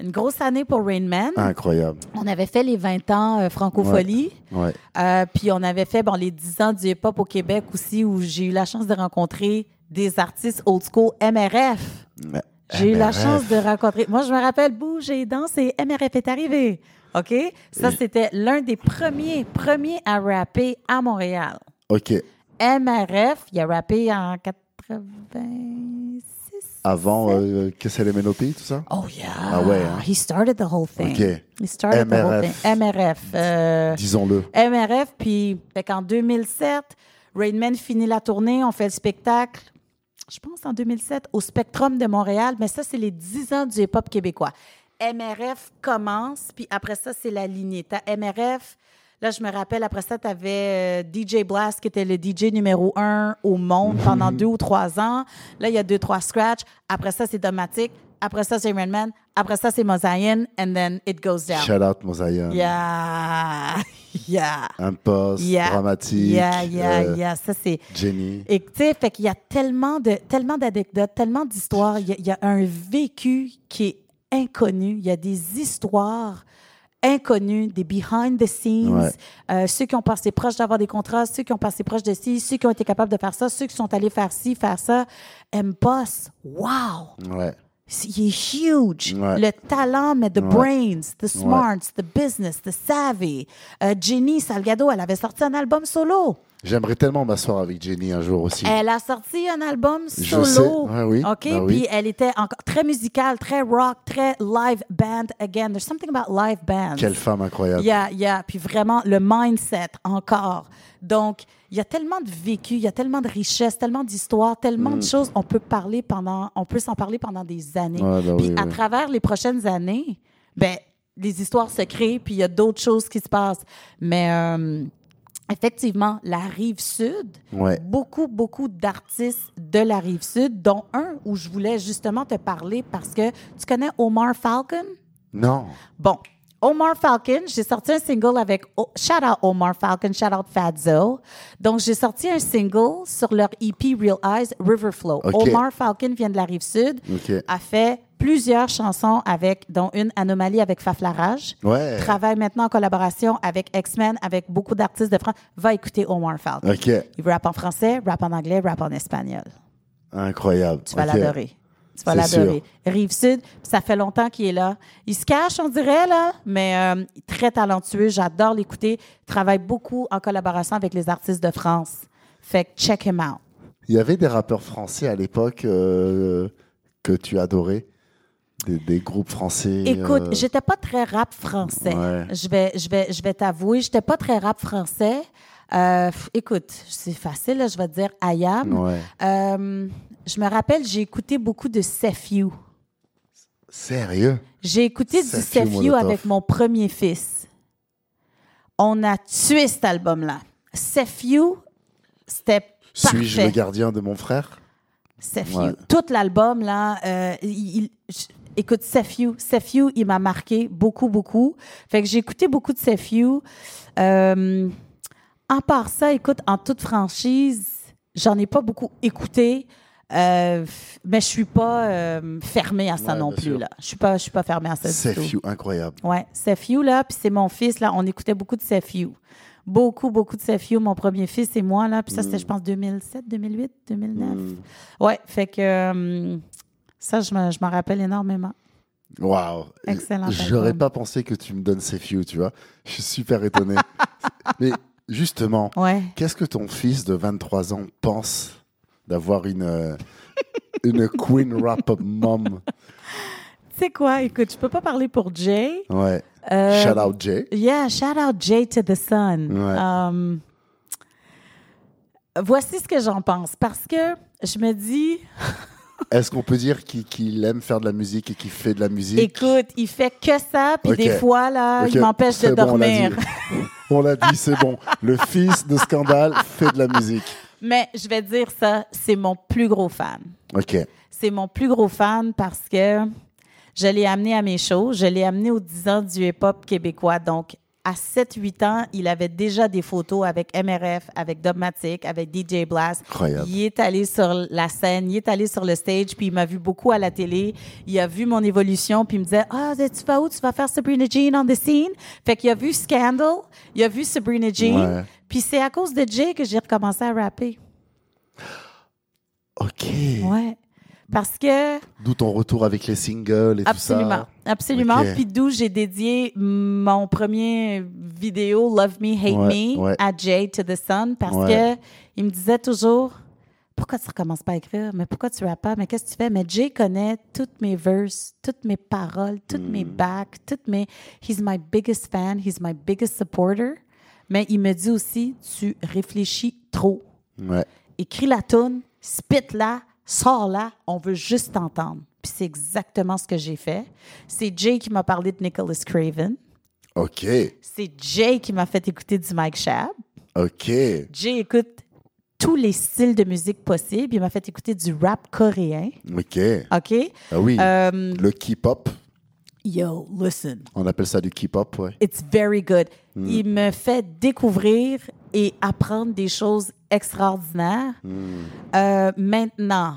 Une grosse année pour Rain Man. Incroyable. On avait fait les 20 ans euh, Francophonie. Ouais. Euh, puis on avait fait bon, les 10 ans du hip-hop au Québec aussi, où j'ai eu la chance de rencontrer des artistes old school MRF. Mais- J'ai eu la chance de rencontrer. Moi, je me rappelle, Bouge et Danse et MRF est arrivé. OK? Ça, c'était l'un des premiers, premiers à rapper à Montréal. OK. MRF, il a rappé en 86. Avant, euh, que c'est les Ménopies, tout ça? Oh, yeah. Ah ouais, hein? He started the whole thing. OK. He started the whole thing. MRF. euh, Disons-le. MRF, puis qu'en 2007, Rainman finit la tournée, on fait le spectacle, je pense en 2007, au Spectrum de Montréal, mais ça, c'est les 10 ans du hip-hop québécois. MRF commence, puis après ça, c'est la lignée. T'as MRF, là, je me rappelle, après ça, tu avais DJ Blast, qui était le DJ numéro un au monde pendant deux ou trois ans. Là, il y a deux, trois scratch. Après ça, c'est Domatic. Après ça, c'est Rainman. Après ça, c'est Mosaïen. And then it goes down. Shout out Mosaïen. Yeah. Yeah. Un poste, Yeah. dramatique. Yeah, yeah, euh, yeah. Ça, c'est. Jenny. Et tu sais, fait qu'il y a tellement de tellement d'anecdotes, tellement d'histoires. Il y a un vécu qui est inconnu. Il y a des histoires inconnues, des behind the scenes. Ouais. Euh, ceux qui ont passé proche d'avoir des contrats, ceux qui ont passé proche de ci, ceux qui ont été capables de faire ça, ceux qui sont allés faire ci, faire ça. M-Boss, wow! Ouais. Il est huge. Ouais. Le talent, mais the brains, the smarts, the business, the savvy. Euh, Jenny Salgado, elle avait sorti un album solo. J'aimerais tellement m'asseoir avec Jenny un jour aussi. Elle a sorti un album Je solo. sais. Ouais, oui. OK? Oui. Puis elle était encore très musicale, très rock, très live band. Again, there's something about live bands. Quelle femme incroyable. Yeah, yeah. Puis vraiment, le mindset encore. Donc, il y a tellement de vécu, il y a tellement de richesse, tellement d'histoires, tellement Mm. de choses. On peut parler pendant, on peut s'en parler pendant des années. Ouais, bah puis oui, à oui. travers les prochaines années, ben, les histoires se créent, puis il y a d'autres choses qui se passent. Mais euh, effectivement, la rive sud, Ouais. beaucoup, beaucoup d'artistes de la rive sud, dont un où je voulais justement te parler parce que tu connais Omar Falcon? Non. Bon, Omar Falcon, j'ai sorti un single avec O- shout out Omar Falcon, shout out Fadzzo. Donc j'ai sorti un single sur leur EP Real Eyes Riverflow. Ok. Omar Falcon vient de la rive sud, Ok. a fait plusieurs chansons avec dont une Anomalie avec Faflarage. Ouais. Travaille maintenant en collaboration avec X-Men, avec beaucoup d'artistes de France. Va écouter Omar Falcon. Ok. Il rappe en français, rappe en anglais, rappe en espagnol. Incroyable. Tu vas l'adorer. Tu vas l'adorer. Rive Sud, ça fait longtemps qu'il est là. Il se cache, on dirait, là, mais euh, très talentueux. J'adore l'écouter. Il travaille beaucoup en collaboration avec les artistes de France. Fait que check him out. Il y avait des rappeurs français à l'époque euh, que tu adorais des, des groupes français. Écoute, euh, j'étais pas très rap français. Ouais. Je vais, je vais, je vais t'avouer, j'étais pas très rap français. Euh, écoute, c'est facile, là, je vais te dire Ayam. Ouais. Euh, je me rappelle, j'ai écouté beaucoup de Sefiu. Sérieux? J'ai écouté du Sefiu avec mon premier fils. On a tué cet album-là. Sefiu, c'était Suis-je le gardien de mon frère? Sefiu. Ouais. Tout l'album, là, euh, il- écoute, Sefiu, Sefiu, il m'a marqué beaucoup, beaucoup. Fait que j'ai écouté beaucoup de Sefiu. Euh, en part ça, écoute, en toute franchise, j'en ai pas beaucoup écouté. euh, mais je suis pas euh, fermée à ça Ouais, non plus sûr. là. Je suis pas, je suis pas fermée à ça few, incroyable. Ouais, Sefiu, là, puis c'est mon fils, là, on écoutait beaucoup de Sefiu. Beaucoup, beaucoup de Sefiu, mon premier fils et moi, là. Puis ça, c'était, je pense, 2007, 2008, 2009. Mm. Ouais, fait que euh, ça, je me- je m'en rappelle énormément. Waouh! Excellent J'aurais pas pensé que tu me donnes ces few, tu vois. Je suis super étonné. Mais justement, Ouais. qu'est-ce que ton fils de 23 ans pense d'avoir une, euh, une queen rap mom? Tu sais quoi? Écoute, je peux pas parler pour Jay. Ouais. Euh, Shout out Jay. Yeah, shout out Jay to the sun. Ouais. Um, voici ce que j'en pense. Parce que je me dis, Est-ce qu'on peut dire qu'il aime faire de la musique et qu'il fait de la musique? écoute, il fait que ça, puis des fois, là, il m'empêche de bon, dormir. On l'a dit, c'est bon. Le fils de Scandale fait de la musique. Mais je vais dire ça, c'est mon plus gros fan. OK. C'est mon plus gros fan parce que je l'ai amené à mes shows. Je l'ai amené aux 10 ans du hip-hop québécois. Donc, à 7-8 ans, il avait déjà des photos avec MRF, avec Dogmatic, avec DJ Blast. Incroyable. Il est allé sur la scène, il est allé sur le stage, puis il m'a vu beaucoup à la télé. Il a vu mon évolution, puis il me disait Ah, tu vas où Tu vas faire Sabrina Jean on the scene Fait qu'il a vu Scandal, il a vu Sabrina Jean, Ouais. puis c'est à cause de Jay que j'ai recommencé à rapper. OK. Ouais. Parce que D'où ton retour avec les singles et Absolument, tout ça. absolument. Ok. Puis d'où j'ai dédié mon premier vidéo Love Me Hate Ouais, Me ouais. à Jay to the Sun parce Ouais. que il me disait toujours pourquoi tu recommences pas à écrire? Mais pourquoi tu rappes pas? Mais qu'est-ce que tu fais? Mais Jay connaît toutes mes verses, toutes mes paroles, toutes mes Hmm. backs, toutes mes he's my biggest fan, he's my biggest supporter. Mais il me dit aussi tu réfléchis trop. Écris la tune, spit la, sors la, on veut juste t'entendre. Puis c'est exactement ce que j'ai fait. C'est Jay qui m'a parlé de Nicholas Craven. OK. C'est Jay qui m'a fait écouter du Mike Shab. OK. Jay écoute tous les styles de musique possibles. Il m'a fait écouter du rap coréen. OK. OK? Ah oui. Euh, Le K-pop. yo, listen. On appelle ça du K-pop, ouais. It's very good. Il me fait découvrir et apprendre des choses extraordinaires. Euh, maintenant,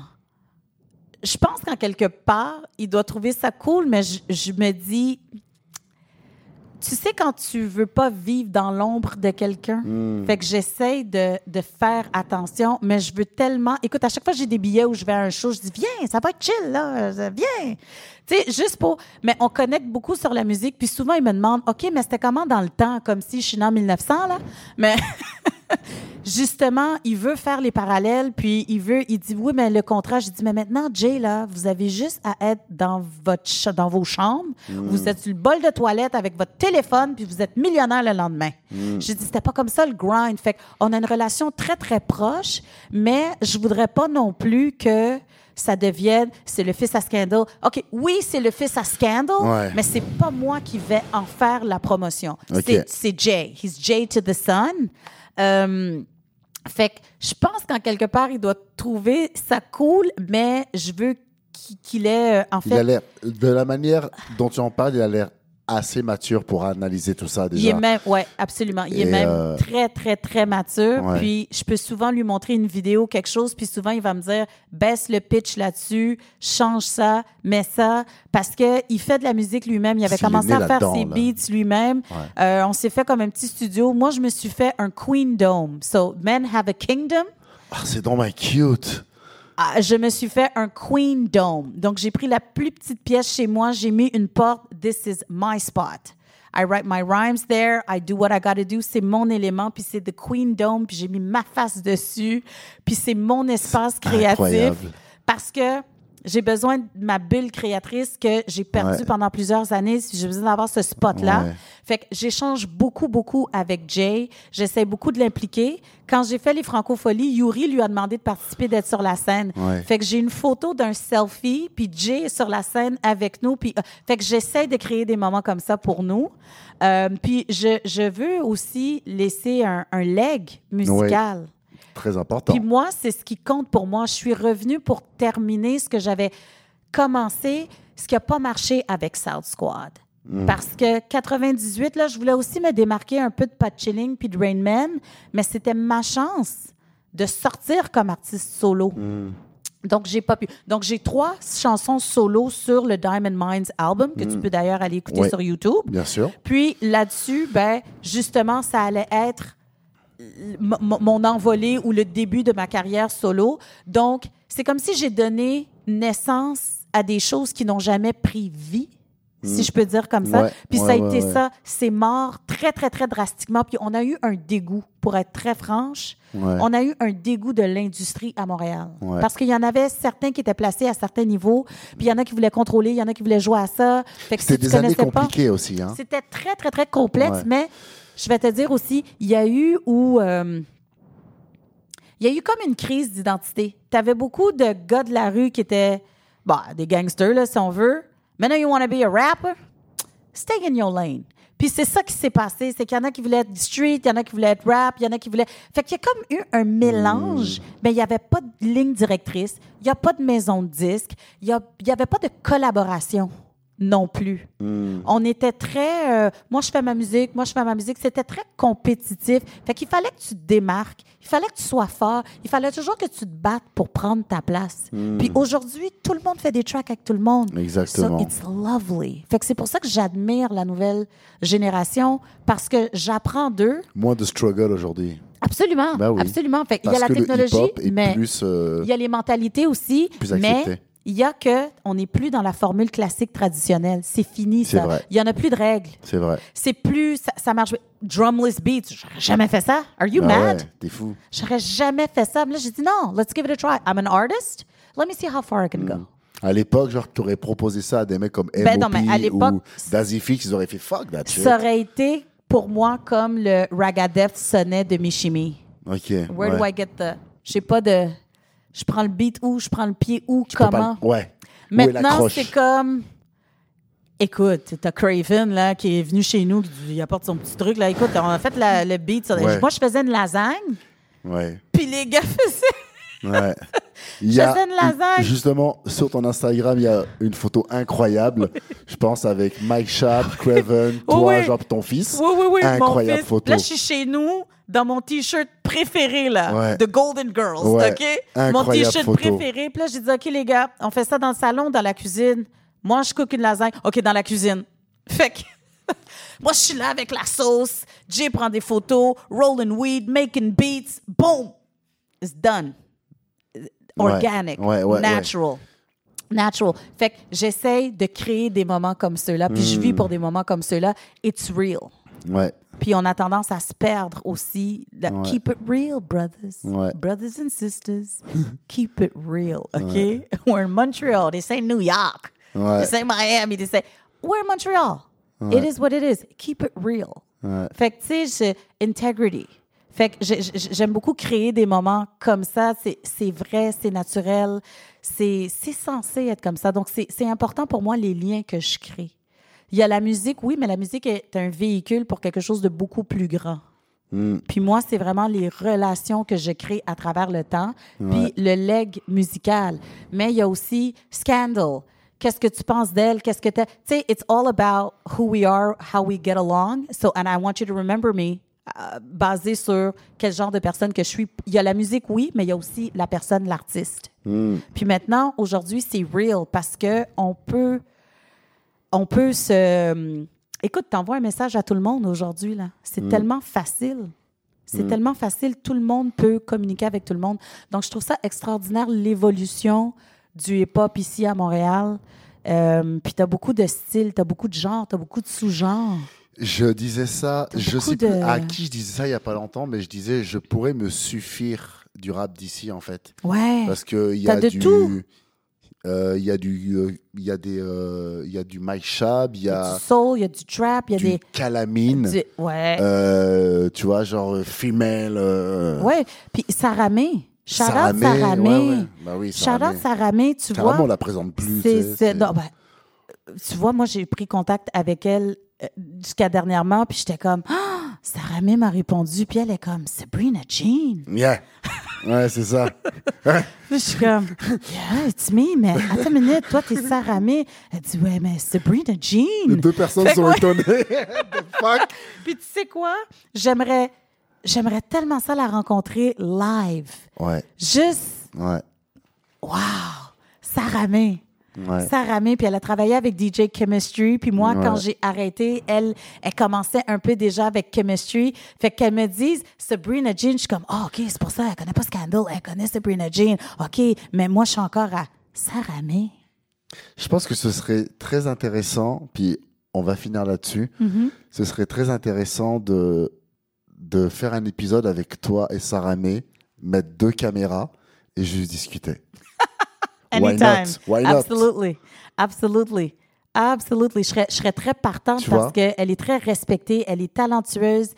je pense qu'en quelque part, il doit trouver ça cool, mais je, je me dis, tu sais, quand tu veux pas vivre dans l'ombre de quelqu'un, fait que j'essaye de, de faire attention, mais je veux tellement. Écoute, à chaque fois que j'ai des billets où je vais à un show, je dis, viens, ça va être chill, là, viens. Tu sais, juste pour. Mais on connecte beaucoup sur la musique, puis souvent, ils me demandent, OK, mais c'était comment dans le temps, comme si je suis en 1900, là? Mais. justement, il veut faire les parallèles, puis il veut, il dit oui, mais le contrat, je dis mais maintenant, Jay, là, vous avez juste à être dans votre dans vos chambres, vous êtes sur le bol de toilette avec votre téléphone, puis vous êtes millionnaire le lendemain. J'ai dit c'était pas comme ça le grind. Fait on a une relation très très proche, mais je voudrais pas non plus que ça devienne, c'est le fils à Scandal. OK, oui, c'est le fils à Scandal, Ouais. mais c'est pas moi qui vais en faire la promotion. OK. C'est c'est Jay. He's Jay to the sun. Euh, fait que je pense qu'en quelque part, il doit trouver ça cool, mais je veux qu'il ait, euh, en Il a fait, l'air, de la manière dont tu en parles, il a l'air assez mature pour analyser tout ça déjà. Il est même, ouais, absolument. Il est même euh, très, très, très mature. Ouais. Puis je peux souvent lui montrer une vidéo, quelque chose, puis souvent il va me dire baisse le pitch là-dessus, change ça, mets ça, parce que il fait de la musique lui-même. Il avait commencé à faire ses beats lui-même. Ouais. Euh, on s'est fait comme un petit studio. Moi, je me suis fait un Queen Dome. So, men have a kingdom. Ah, c'est donc cute. Ah, je me suis fait un Queen Dome. Donc, j'ai pris la plus petite pièce chez moi, j'ai mis une porte. This is my spot. I write my rhymes there. I do what I gotta do. C'est mon élément, puis c'est The Queen Dome, puis j'ai mis ma face dessus, puis c'est mon espace créatif. incroyable. Parce que j'ai besoin de ma bulle créatrice que j'ai perdue Ouais. pendant plusieurs années. J'ai besoin d'avoir ce spot-là. Ouais. Fait que j'échange beaucoup, beaucoup avec Jay. J'essaie beaucoup de l'impliquer. Quand j'ai fait les francopholies, Yuri lui a demandé de participer, d'être sur la scène. Ouais. Fait que j'ai une photo d'un selfie, puis Jay est sur la scène avec nous. Puis, euh, fait que j'essaie de créer des moments comme ça pour nous. Euh, puis je, je veux aussi laisser un, un leg musical. Très important. Puis moi, c'est ce qui compte pour moi. Je suis revenue pour terminer ce que j'avais commencé, ce qui n'a pas marché avec South Squad. Parce que 98, là, je voulais aussi me démarquer un peu de Pat Chilling puis de Rain Man, mais c'était ma chance de sortir comme artiste solo. Donc, j'ai pas pu. Donc, j'ai trois chansons solo sur le Diamond Minds album, que tu peux d'ailleurs aller écouter sur YouTube. Bien sûr. Puis là-dessus, ben, justement, ça allait être mon envolée ou le début de ma carrière solo. Donc, c'est comme si j'ai donné naissance à des choses qui n'ont jamais pris vie, si je peux dire comme ça. Ouais, Puis ouais, ça a ouais, été ça. C'est mort très, très, très drastiquement. Puis on a eu un dégoût, pour être très franche. On a eu un dégoût de l'industrie à Montréal. Parce qu'il y en avait certains qui étaient placés à certains niveaux, puis il y en a qui voulaient contrôler, il y en a qui voulaient jouer à ça. Si C'était tu des années pas- compliquées aussi. Hein? c'était très, très, très complexe, mais je vais te dire aussi, il y a eu où. euh, il y a eu comme une crise d'identité. Tu avais beaucoup de gars de la rue qui étaient bah, des gangsters, là, si on veut. Maintenant, you want to be a rapper? Stay in your lane. Puis c'est ça qui s'est passé, c'est qu'il y en a qui voulaient être street, il y en a qui voulaient être rap, il y en a qui voulaient... Fait qu'il y a comme eu un mélange, mais il n'y avait pas de ligne directrice, il n'y a pas de maison de disques, il n'y avait pas de collaboration non plus. On était très... euh, moi, je fais ma musique, moi, je fais ma musique. C'était très compétitif. Fait qu'il fallait que tu te démarques, il fallait que tu sois fort, il fallait toujours que tu te battes pour prendre ta place. Puis aujourd'hui, tout le monde fait des tracks avec tout le monde. Exactement. So it's lovely. Fait que c'est pour ça que j'admire la nouvelle génération parce que j'apprends d'eux. Moins de struggle aujourd'hui. Absolument. Ben oui. Absolument. Fait, il y a la technologie, mais euh, il y a les mentalités aussi. plus mais il y a que on n'est plus dans la formule classique traditionnelle. C'est fini, ça. vrai. Il y en a plus de règles. C'est vrai. C'est plus. Ça, ça marche. Drumless beats. J'aurais jamais fait ça. Are you Ah mad? ouais, T'es fou. J'aurais jamais fait ça. Mais là, j'ai dit non, let's give it a try. I'm an artist. Let me see how far I can go. À l'époque, genre, tu aurais proposé ça à des mecs comme Ben M.O.P. non, mais à l'époque, ou Dazifix, ils auraient fait fuck that shit. Ça aurait été pour moi comme le Ragadeth sonnait de Mishimi. Ok. Where do. I get the. Je sais pas de. Je prends le beat où, je prends le pied où, Tu pas comment. le- Ouais. Maintenant, c'est comme. Écoute, t'as Craven là, qui est venu chez nous, qui il apporte son petit truc. Là. Écoute, on a fait la- le beat. sur- Ouais. Moi, je faisais une lasagne, Ouais. puis les gars faisaient. Ouais. Il y a, faisais une lasagne. Justement, sur ton Instagram, il y a une photo incroyable. Je pense avec Mike Sharp, Craven, toi, oui. genre ton fils. Oui, oui, oui. Incroyable mon fils. photo. Là, je suis chez nous, dans mon T-shirt préféré, là, Ouais. de Golden Girls, Ouais. OK? Incroyable mon T-shirt préféré. Puis là, j'ai dit, OK, les gars, on fait ça dans le salon, dans la cuisine? Moi, je cook une lasagne. OK, dans la cuisine. Fait que... Moi, je suis là avec la sauce. Jay prend des photos. Rolling weed, making beats. Boom! It's done. Organic. Ouais, natural. Natural. Fait que j'essaye de créer des moments comme ceux-là. Puis je Hmm. vis pour des moments comme ceux-là. It's real. Ouais. Puis on a tendance à se perdre aussi. La- Ouais. Keep it real, brothers. Ouais. Brothers and sisters. keep it real, OK? We're in Montreal. This ain't New York. This ain't Miami. This ain't... We're in Montreal. It is what it is. Keep it real. Fait que, tu sais, integrity. Fait que j'ai- j'ai- j'aime beaucoup créer des moments comme ça. C'est vrai, c'est naturel. C'est censé être comme ça. Donc, c'est important pour moi, les liens que je crée. Il y a la musique, oui, mais la musique est un véhicule pour quelque chose de beaucoup plus grand. Puis moi, c'est vraiment les relations que je crée à travers le temps, puis le leg musical. Mais il y a aussi Scandal, qu'est-ce que tu penses d'elle, qu'est-ce que tu sais, it's all about who we are, how we get along. So, and I want you to remember me, euh, basé sur quel genre de personne que je suis. Il y a la musique, oui, mais il y a aussi la personne, l'artiste. Puis maintenant, aujourd'hui, c'est real parce que on peut, on peut se. Écoute, t'envoies un message à tout le monde aujourd'hui là. C'est tellement facile. C'est tellement facile. Tout le monde peut communiquer avec tout le monde. Donc, je trouve ça extraordinaire l'évolution du hip-hop ici à Montréal. Euh, puis t'as beaucoup de styles, t'as beaucoup de genres, t'as beaucoup de sous-genres. Je disais ça, je sais plus de- à qui je disais ça il y a pas longtemps, mais je disais je pourrais me suffire du rap d'ici en fait, Ouais. parce que il y a de du, tout. Euh, il y a du, euh, il y a des, euh, il y a du Mike Shab, il y a du soul, il y a du trap, il y a du des. Calamine, du- ouais. euh, tu vois genre euh, female. ouais. Puis Saramé. Shout out Saramé, Saramé. ouais, ouais. Bah oui. Saramé, tu Carrément, vois. on la présente plus. C'est, c'est- non, ben, tu vois, moi, j'ai pris contact avec elle jusqu'à dernièrement, puis j'étais comme, ah, Saramé m'a répondu, puis elle est comme, Sabrina Jean. Yeah. Ouais, c'est ça. Je suis comme, yeah, it's me, mais attends une minute, toi, t'es Saramé. Elle dit, ouais, mais Sabrina Les Jean. deux personnes Fait sont ouais. étonnées. The fuck? Puis tu sais quoi? J'aimerais, j'aimerais tellement ça la rencontrer live. Ouais, Juste, ouais, wow, Saramé. Ouais. Sarah May, puis elle a travaillé avec DJ Chemistry. Puis moi, Ouais. quand j'ai arrêté, elle, elle commençait un peu déjà avec Chemistry. Fait qu'elle me dise Sabrina Jean, je suis comme, oh, OK, c'est pour ça, elle connaît pas Scandal, elle connaît Sabrina Jean. OK, mais moi, je suis encore à Sarah May. Je pense que ce serait très intéressant, puis on va finir là-dessus. Mm-hmm. Ce serait très intéressant de, de faire un épisode avec toi et Sarah May, mettre deux caméras et juste discuter. Why Anytime. not? Why not? Absolutely. Absolutely. Absolutely. Je serais, je serais très partante Tu parce qu'elle est très respectée, elle est talentueuse,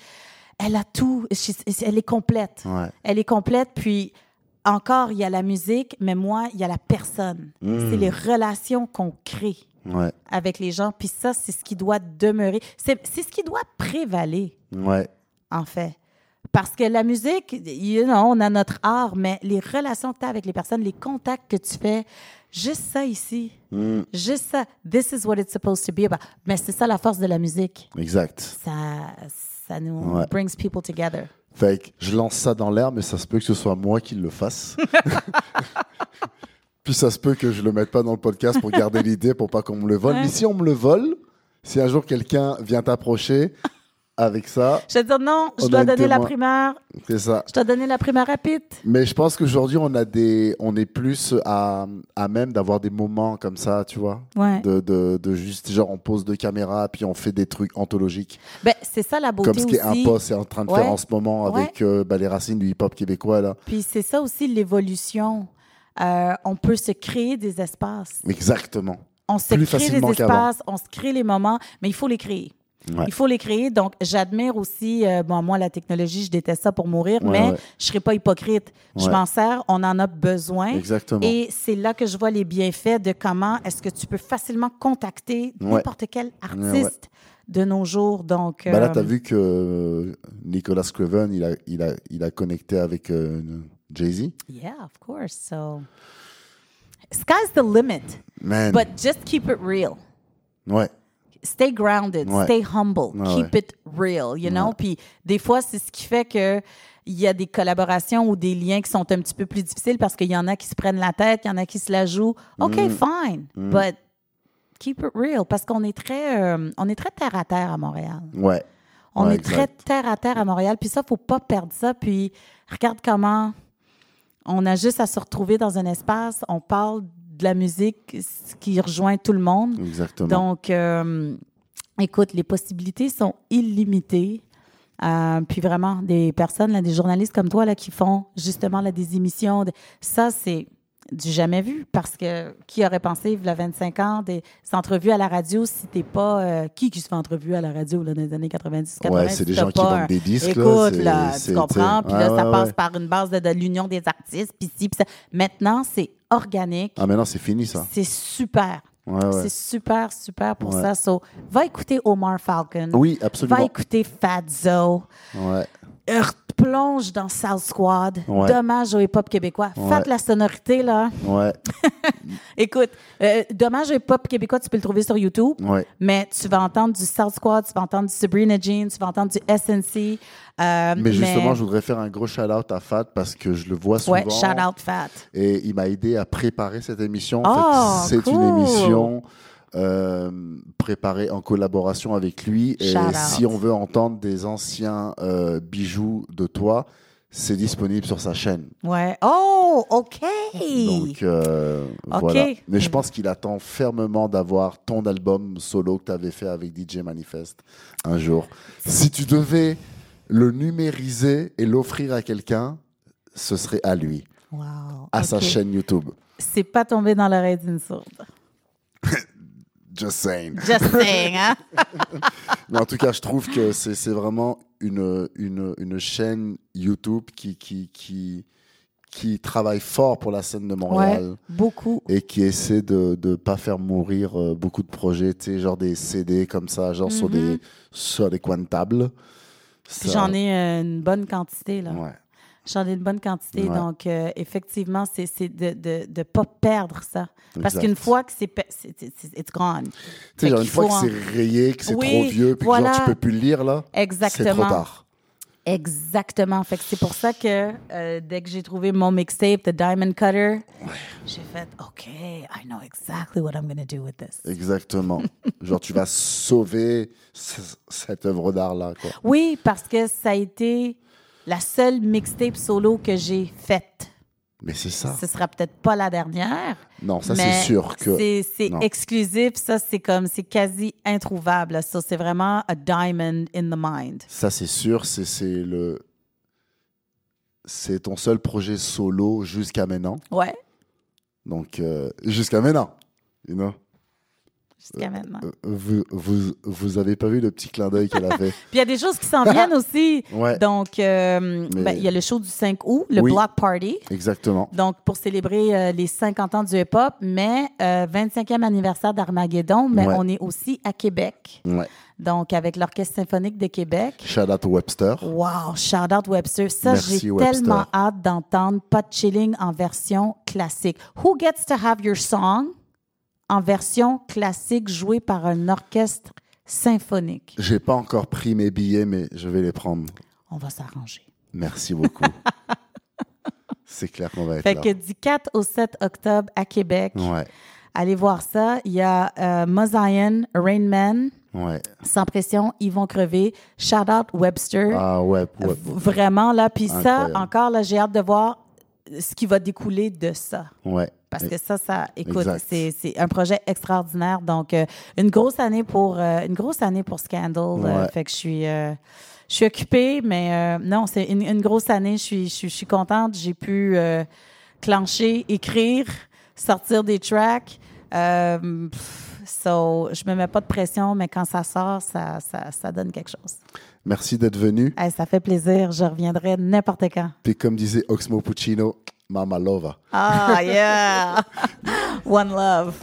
elle a tout. Elle est complète. Ouais. Elle est complète, puis encore, il y a la musique, mais moi, il y a la personne. Mm. C'est les relations qu'on crée Ouais, avec les gens, puis ça, c'est ce qui doit demeurer. C'est c'est ce qui doit prévaler, ouais, en fait. Parce que la musique, you know, on a notre art, mais les relations que tu as avec les personnes, les contacts que tu fais, juste ça ici, Mm. juste ça, this is what it's supposed to be about. Mais c'est ça la force de la musique. exact. Ça, ça nous Ouais. brings people together. Fait que je lance ça dans l'air, mais ça se peut que ce soit moi qui le fasse. Puis ça se peut que je le mette pas dans le podcast pour garder l'idée, pour pas qu'on me le vole. Ouais. Mais si on me le vole, si un jour quelqu'un vient t'approcher avec ça, Je vais te dire non, je dois donner la primaire, c'est ça. je dois donner la primaire rapide. Mais je pense qu'aujourd'hui, on a des, on est plus à, à même d'avoir des moments comme ça, tu vois. Ouais. De, de, de juste, genre, on pose deux caméras, puis on fait des trucs anthologiques. Ben, c'est ça la beauté Comme ce aussi. qu'Impost est en train de Ouais. faire en ce moment avec euh, bah, les racines du hip-hop québécois, là. Puis c'est ça aussi l'évolution. Euh, on peut se créer des espaces. Exactement. On se Plus crée des espaces, on se crée les moments, mais il faut les créer. Ouais. Il faut les créer. Donc, j'admire aussi, euh, bon, moi, la technologie, je déteste ça pour mourir, Ouais, mais ouais. je ne serai pas hypocrite. Je m'en sers, on en a besoin. Exactement. Et c'est là que je vois les bienfaits de comment est-ce que tu peux facilement contacter n'importe quel artiste de nos jours. Donc, Bah là, euh, tu as vu que euh, Nicolas Craven, il a, il a, il a connecté avec euh, Jay-Z. yeah, of course. So, sky's the limit, Man. but just keep it real. ouais. Stay grounded, Ouais. stay humble, Ouais, keep it real, you know? Puis des fois, c'est ce qui fait que il y a des collaborations ou des liens qui sont un petit peu plus difficiles parce qu'il y en a qui se prennent la tête, il y en a qui se la jouent. OK, Mm. fine, but keep it real parce qu'on est très, euh, on est très terre à terre à Montréal. Ouais. On est très terre à terre à Montréal. Puis ça, faut pas perdre ça. Puis regarde comment on a juste à se retrouver dans un espace. On parle de la musique, qui rejoint tout le monde. Exactement. Donc, euh, écoute, les possibilités sont illimitées. Euh, puis vraiment, des personnes, là, des journalistes comme toi là, qui font justement là, des émissions, de- ça, c'est du jamais vu parce que qui aurait pensé, il y a 25 ans, des entrevues à la radio, si t'es pas... euh, qui qui se fait entrevue à la radio là, dans les années 90, 80? Ouais, c'est si des gens qui vendent un- des disques, Écoute, là, tu comprends? Puis là, ça ouais, passe ouais. par une base de, de l'union des artistes, puis ci, puis ça. Maintenant, c'est organique. Ah, maintenant, c'est fini, ça. C'est super. Ouais, ouais. C'est super, super pour Ouais. ça. So, va écouter Omar Falcon. Oui, absolument. Va écouter Fazzo. Ouais. Plonge dans South Squad. Ouais. Dommage au hip-hop québécois. Ouais. Faites la sonorité, là. Ouais, Écoute, euh, Dommage au hip-hop québécois, tu peux le trouver sur YouTube. ouais. Mais tu vas entendre du South Squad, tu vas entendre du Sabrina Jean, tu vas entendre du SNC. euh, Mais justement, je voudrais faire un gros shout-out à Fat parce que je le vois souvent. Ouais, shout out Fat. Et il m'a aidé à préparer cette émission. En Oh, fait, c'est une émission euh, préparée en collaboration avec lui. Et Shout out. si on veut entendre des anciens euh, bijoux de toi, c'est disponible sur sa chaîne. Ouais. Oh, OK. Donc euh, voilà. Mais je pense qu'il attend fermement d'avoir ton album solo que tu avais fait avec DJ Manifest un jour. Si tu devais le numériser et l'offrir à quelqu'un, ce serait à lui, wow. à sa chaîne YouTube. C'est pas tombé dans l'oreille d'une sourde. Just saying. Just saying, hein? Mais en tout cas, je trouve que c'est vraiment une, une, une chaîne YouTube qui, qui, qui, qui travaille fort pour la scène de Montréal. Ouais, beaucoup. et qui essaie de ne pas faire mourir euh, beaucoup de projets, tu sais, genre des CD comme ça, genre sur, des, sur des coins de table. J'en ai euh, une bonne quantité, là. Ouais. J'en ai une bonne quantité. Ouais. Donc, euh, effectivement, c'est c'est de ne de, de pas perdre ça. Parce qu'une fois que c'est. It's gone. Tu sais, genre une fois que en- c'est rayé, que c'est Oui, trop vieux, puis voilà. que genre tu peux plus le lire, là, c'est trop Exactement. tard. Exactement. Fait que c'est pour ça que euh, dès que j'ai trouvé mon mixtape, The Diamond Cutter, j'ai fait OK, I know exactly what I'm going to do with this. Exactement. genre, tu vas sauver cette œuvre d'art-là, quoi. Oui, parce que ça a été la seule mixtape solo que j'ai faite. Mais c'est ça. Ce sera peut-être pas la dernière. Non, ça, c'est sûr que. C'est exclusif. Ça, c'est comme, c'est quasi introuvable. Ça, c'est vraiment a diamond in the mind. Ça, c'est sûr, c'est c'est le. C'est ton seul projet solo jusqu'à maintenant. Ouais, Donc, euh, jusqu'à maintenant. You know? Jusqu'à maintenant. Euh, Vous, vous, vous avez pas vu le petit clin d'œil qu'elle a fait? Puis il y a des choses qui s'en viennent aussi. Ouais. Donc, euh, Mais- ben, il y a le show du 5 août, le Oui. Block Party. Exactement. Donc, pour célébrer euh, les 50 ans du hip-hop, mais euh, 25e anniversaire d'Armageddon, mais Ouais. on est aussi à Québec. Ouais. Donc, avec l'Orchestre symphonique de Québec. Shout out Webster. Wow, shout out Webster. Ça, j'ai tellement hâte d'entendre Pot Chilling en version classique. Who gets to have your song? En version classique jouée par un orchestre symphonique? J'ai pas encore pris mes billets, mais je vais les prendre. On va s'arranger. Merci beaucoup. C'est clair qu'on va être Fait là. que du 4 au 7 octobre à Québec, Ouais, allez voir ça. Il y a euh, Mozion, Rain Man, ouais. Sans Pression, Ils vont crever. Shout out Webster. Ah ouais, ouais. Vraiment, là. Puis ça, encore, là, j'ai hâte de voir ce qui va découler de ça. ouais. Parce que ça, ça, écoute, c'est un projet extraordinaire. Donc, euh, une grosse année pour euh, une grosse année pour Scandal. euh, Ouais. fait que je suis, je suis occupée, mais non, c'est une, une grosse année. Je suis, je suis, je suis contente. J'ai pu clencher, écrire, sortir des tracks. Euh, pff, so, je me mets pas de pression, mais quand ça sort, ça, ça, ça donne quelque chose. Merci d'être venu. Hey, ça fait plaisir. Je reviendrai n'importe quand. Puis comme disait Oxmo Puccino, Mama Lova. Ah, yeah. One love.